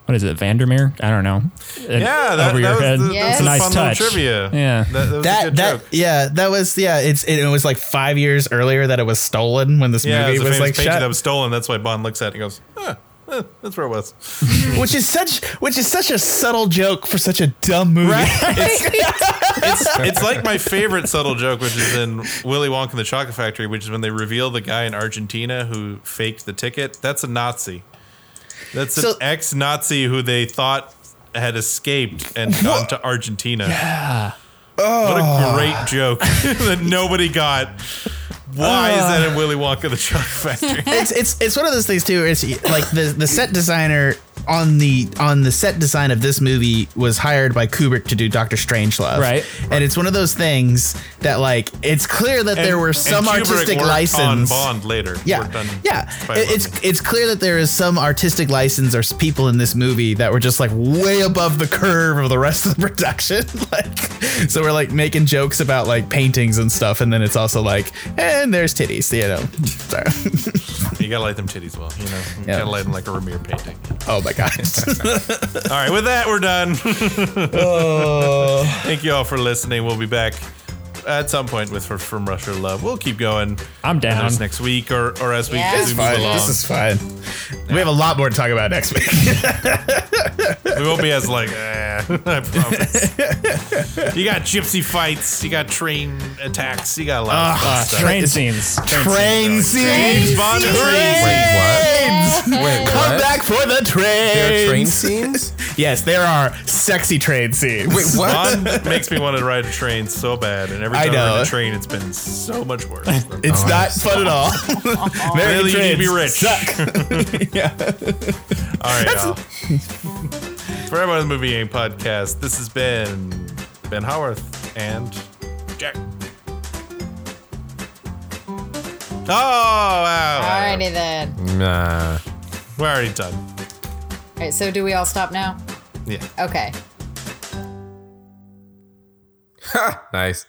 what is it, Vandermeer? I don't know. Yeah, that, over that your was head. the, Yes. that's a Nice fun touch. trivia. Yeah. that, that was a that good that joke. yeah that was yeah it's it, was like five years earlier that it was stolen when this Yeah, movie it was was famous like shot that was stolen. That's why Bond looks at it and goes, huh, Eh, that's where it was. which is such which is such a subtle joke for such a dumb movie it's it's like my favorite subtle joke, which is in Willy Wonka and the Chocolate Factory, which is when they reveal the guy in Argentina who faked the ticket. That's a Nazi. That's So- an ex-Nazi who they thought had escaped and gone to Argentina. Yeah. What a oh. great joke that nobody got. Why is that in Willy Wonka the Chocolate Factory? it's it's it's one of those things too. It's like the the set designer on the on the set design of this movie was hired by Kubrick to do Doctor Strangelove, Right. And it's one of those things that like it's clear that there And- were and some artistic license on Bond later. Yeah, yeah. It's Bond. it's clear that there is some artistic license or people in this movie that were just like way above the curve of the rest of the production. like, so we're like making jokes about like paintings and stuff, and then it's also like, and there's titties, you know. So- you gotta light them titties well, you know. You Yeah. gotta light them like a Vermeer painting. oh my god. All right, with that, we're done. Uh. Thank you all for listening. We'll be back at some point with From Russia Love. We'll keep going. I'm whether down. it's next week or, or as we, Yeah. as It's we move fine. along. This is fine. We have a lot more to talk about next week. we won't be as like, eh, I promise. you got gypsy fights, you got train attacks, you got a lot of Uh, stuff. train scenes. Train Train Train scenes. Bond and scenes. trains. Trains. Wait, Come what? back for the trains. There are train scenes? Yes, there are sexy train scenes. Wait, what? Bond makes me want to ride a train so bad, and every I time I, know. ride a train, it's been so much worse. It's Oh, not fun at all. Very Really, you need to be trains rich. Suck. yeah. All right, y'all. For everyone in the Movie Game podcast, this has been Ben Howarth and Jack. Oh, wow. Alrighty then. Nah. We're already done. All right, so do we all stop now? Yeah. Okay. Nice.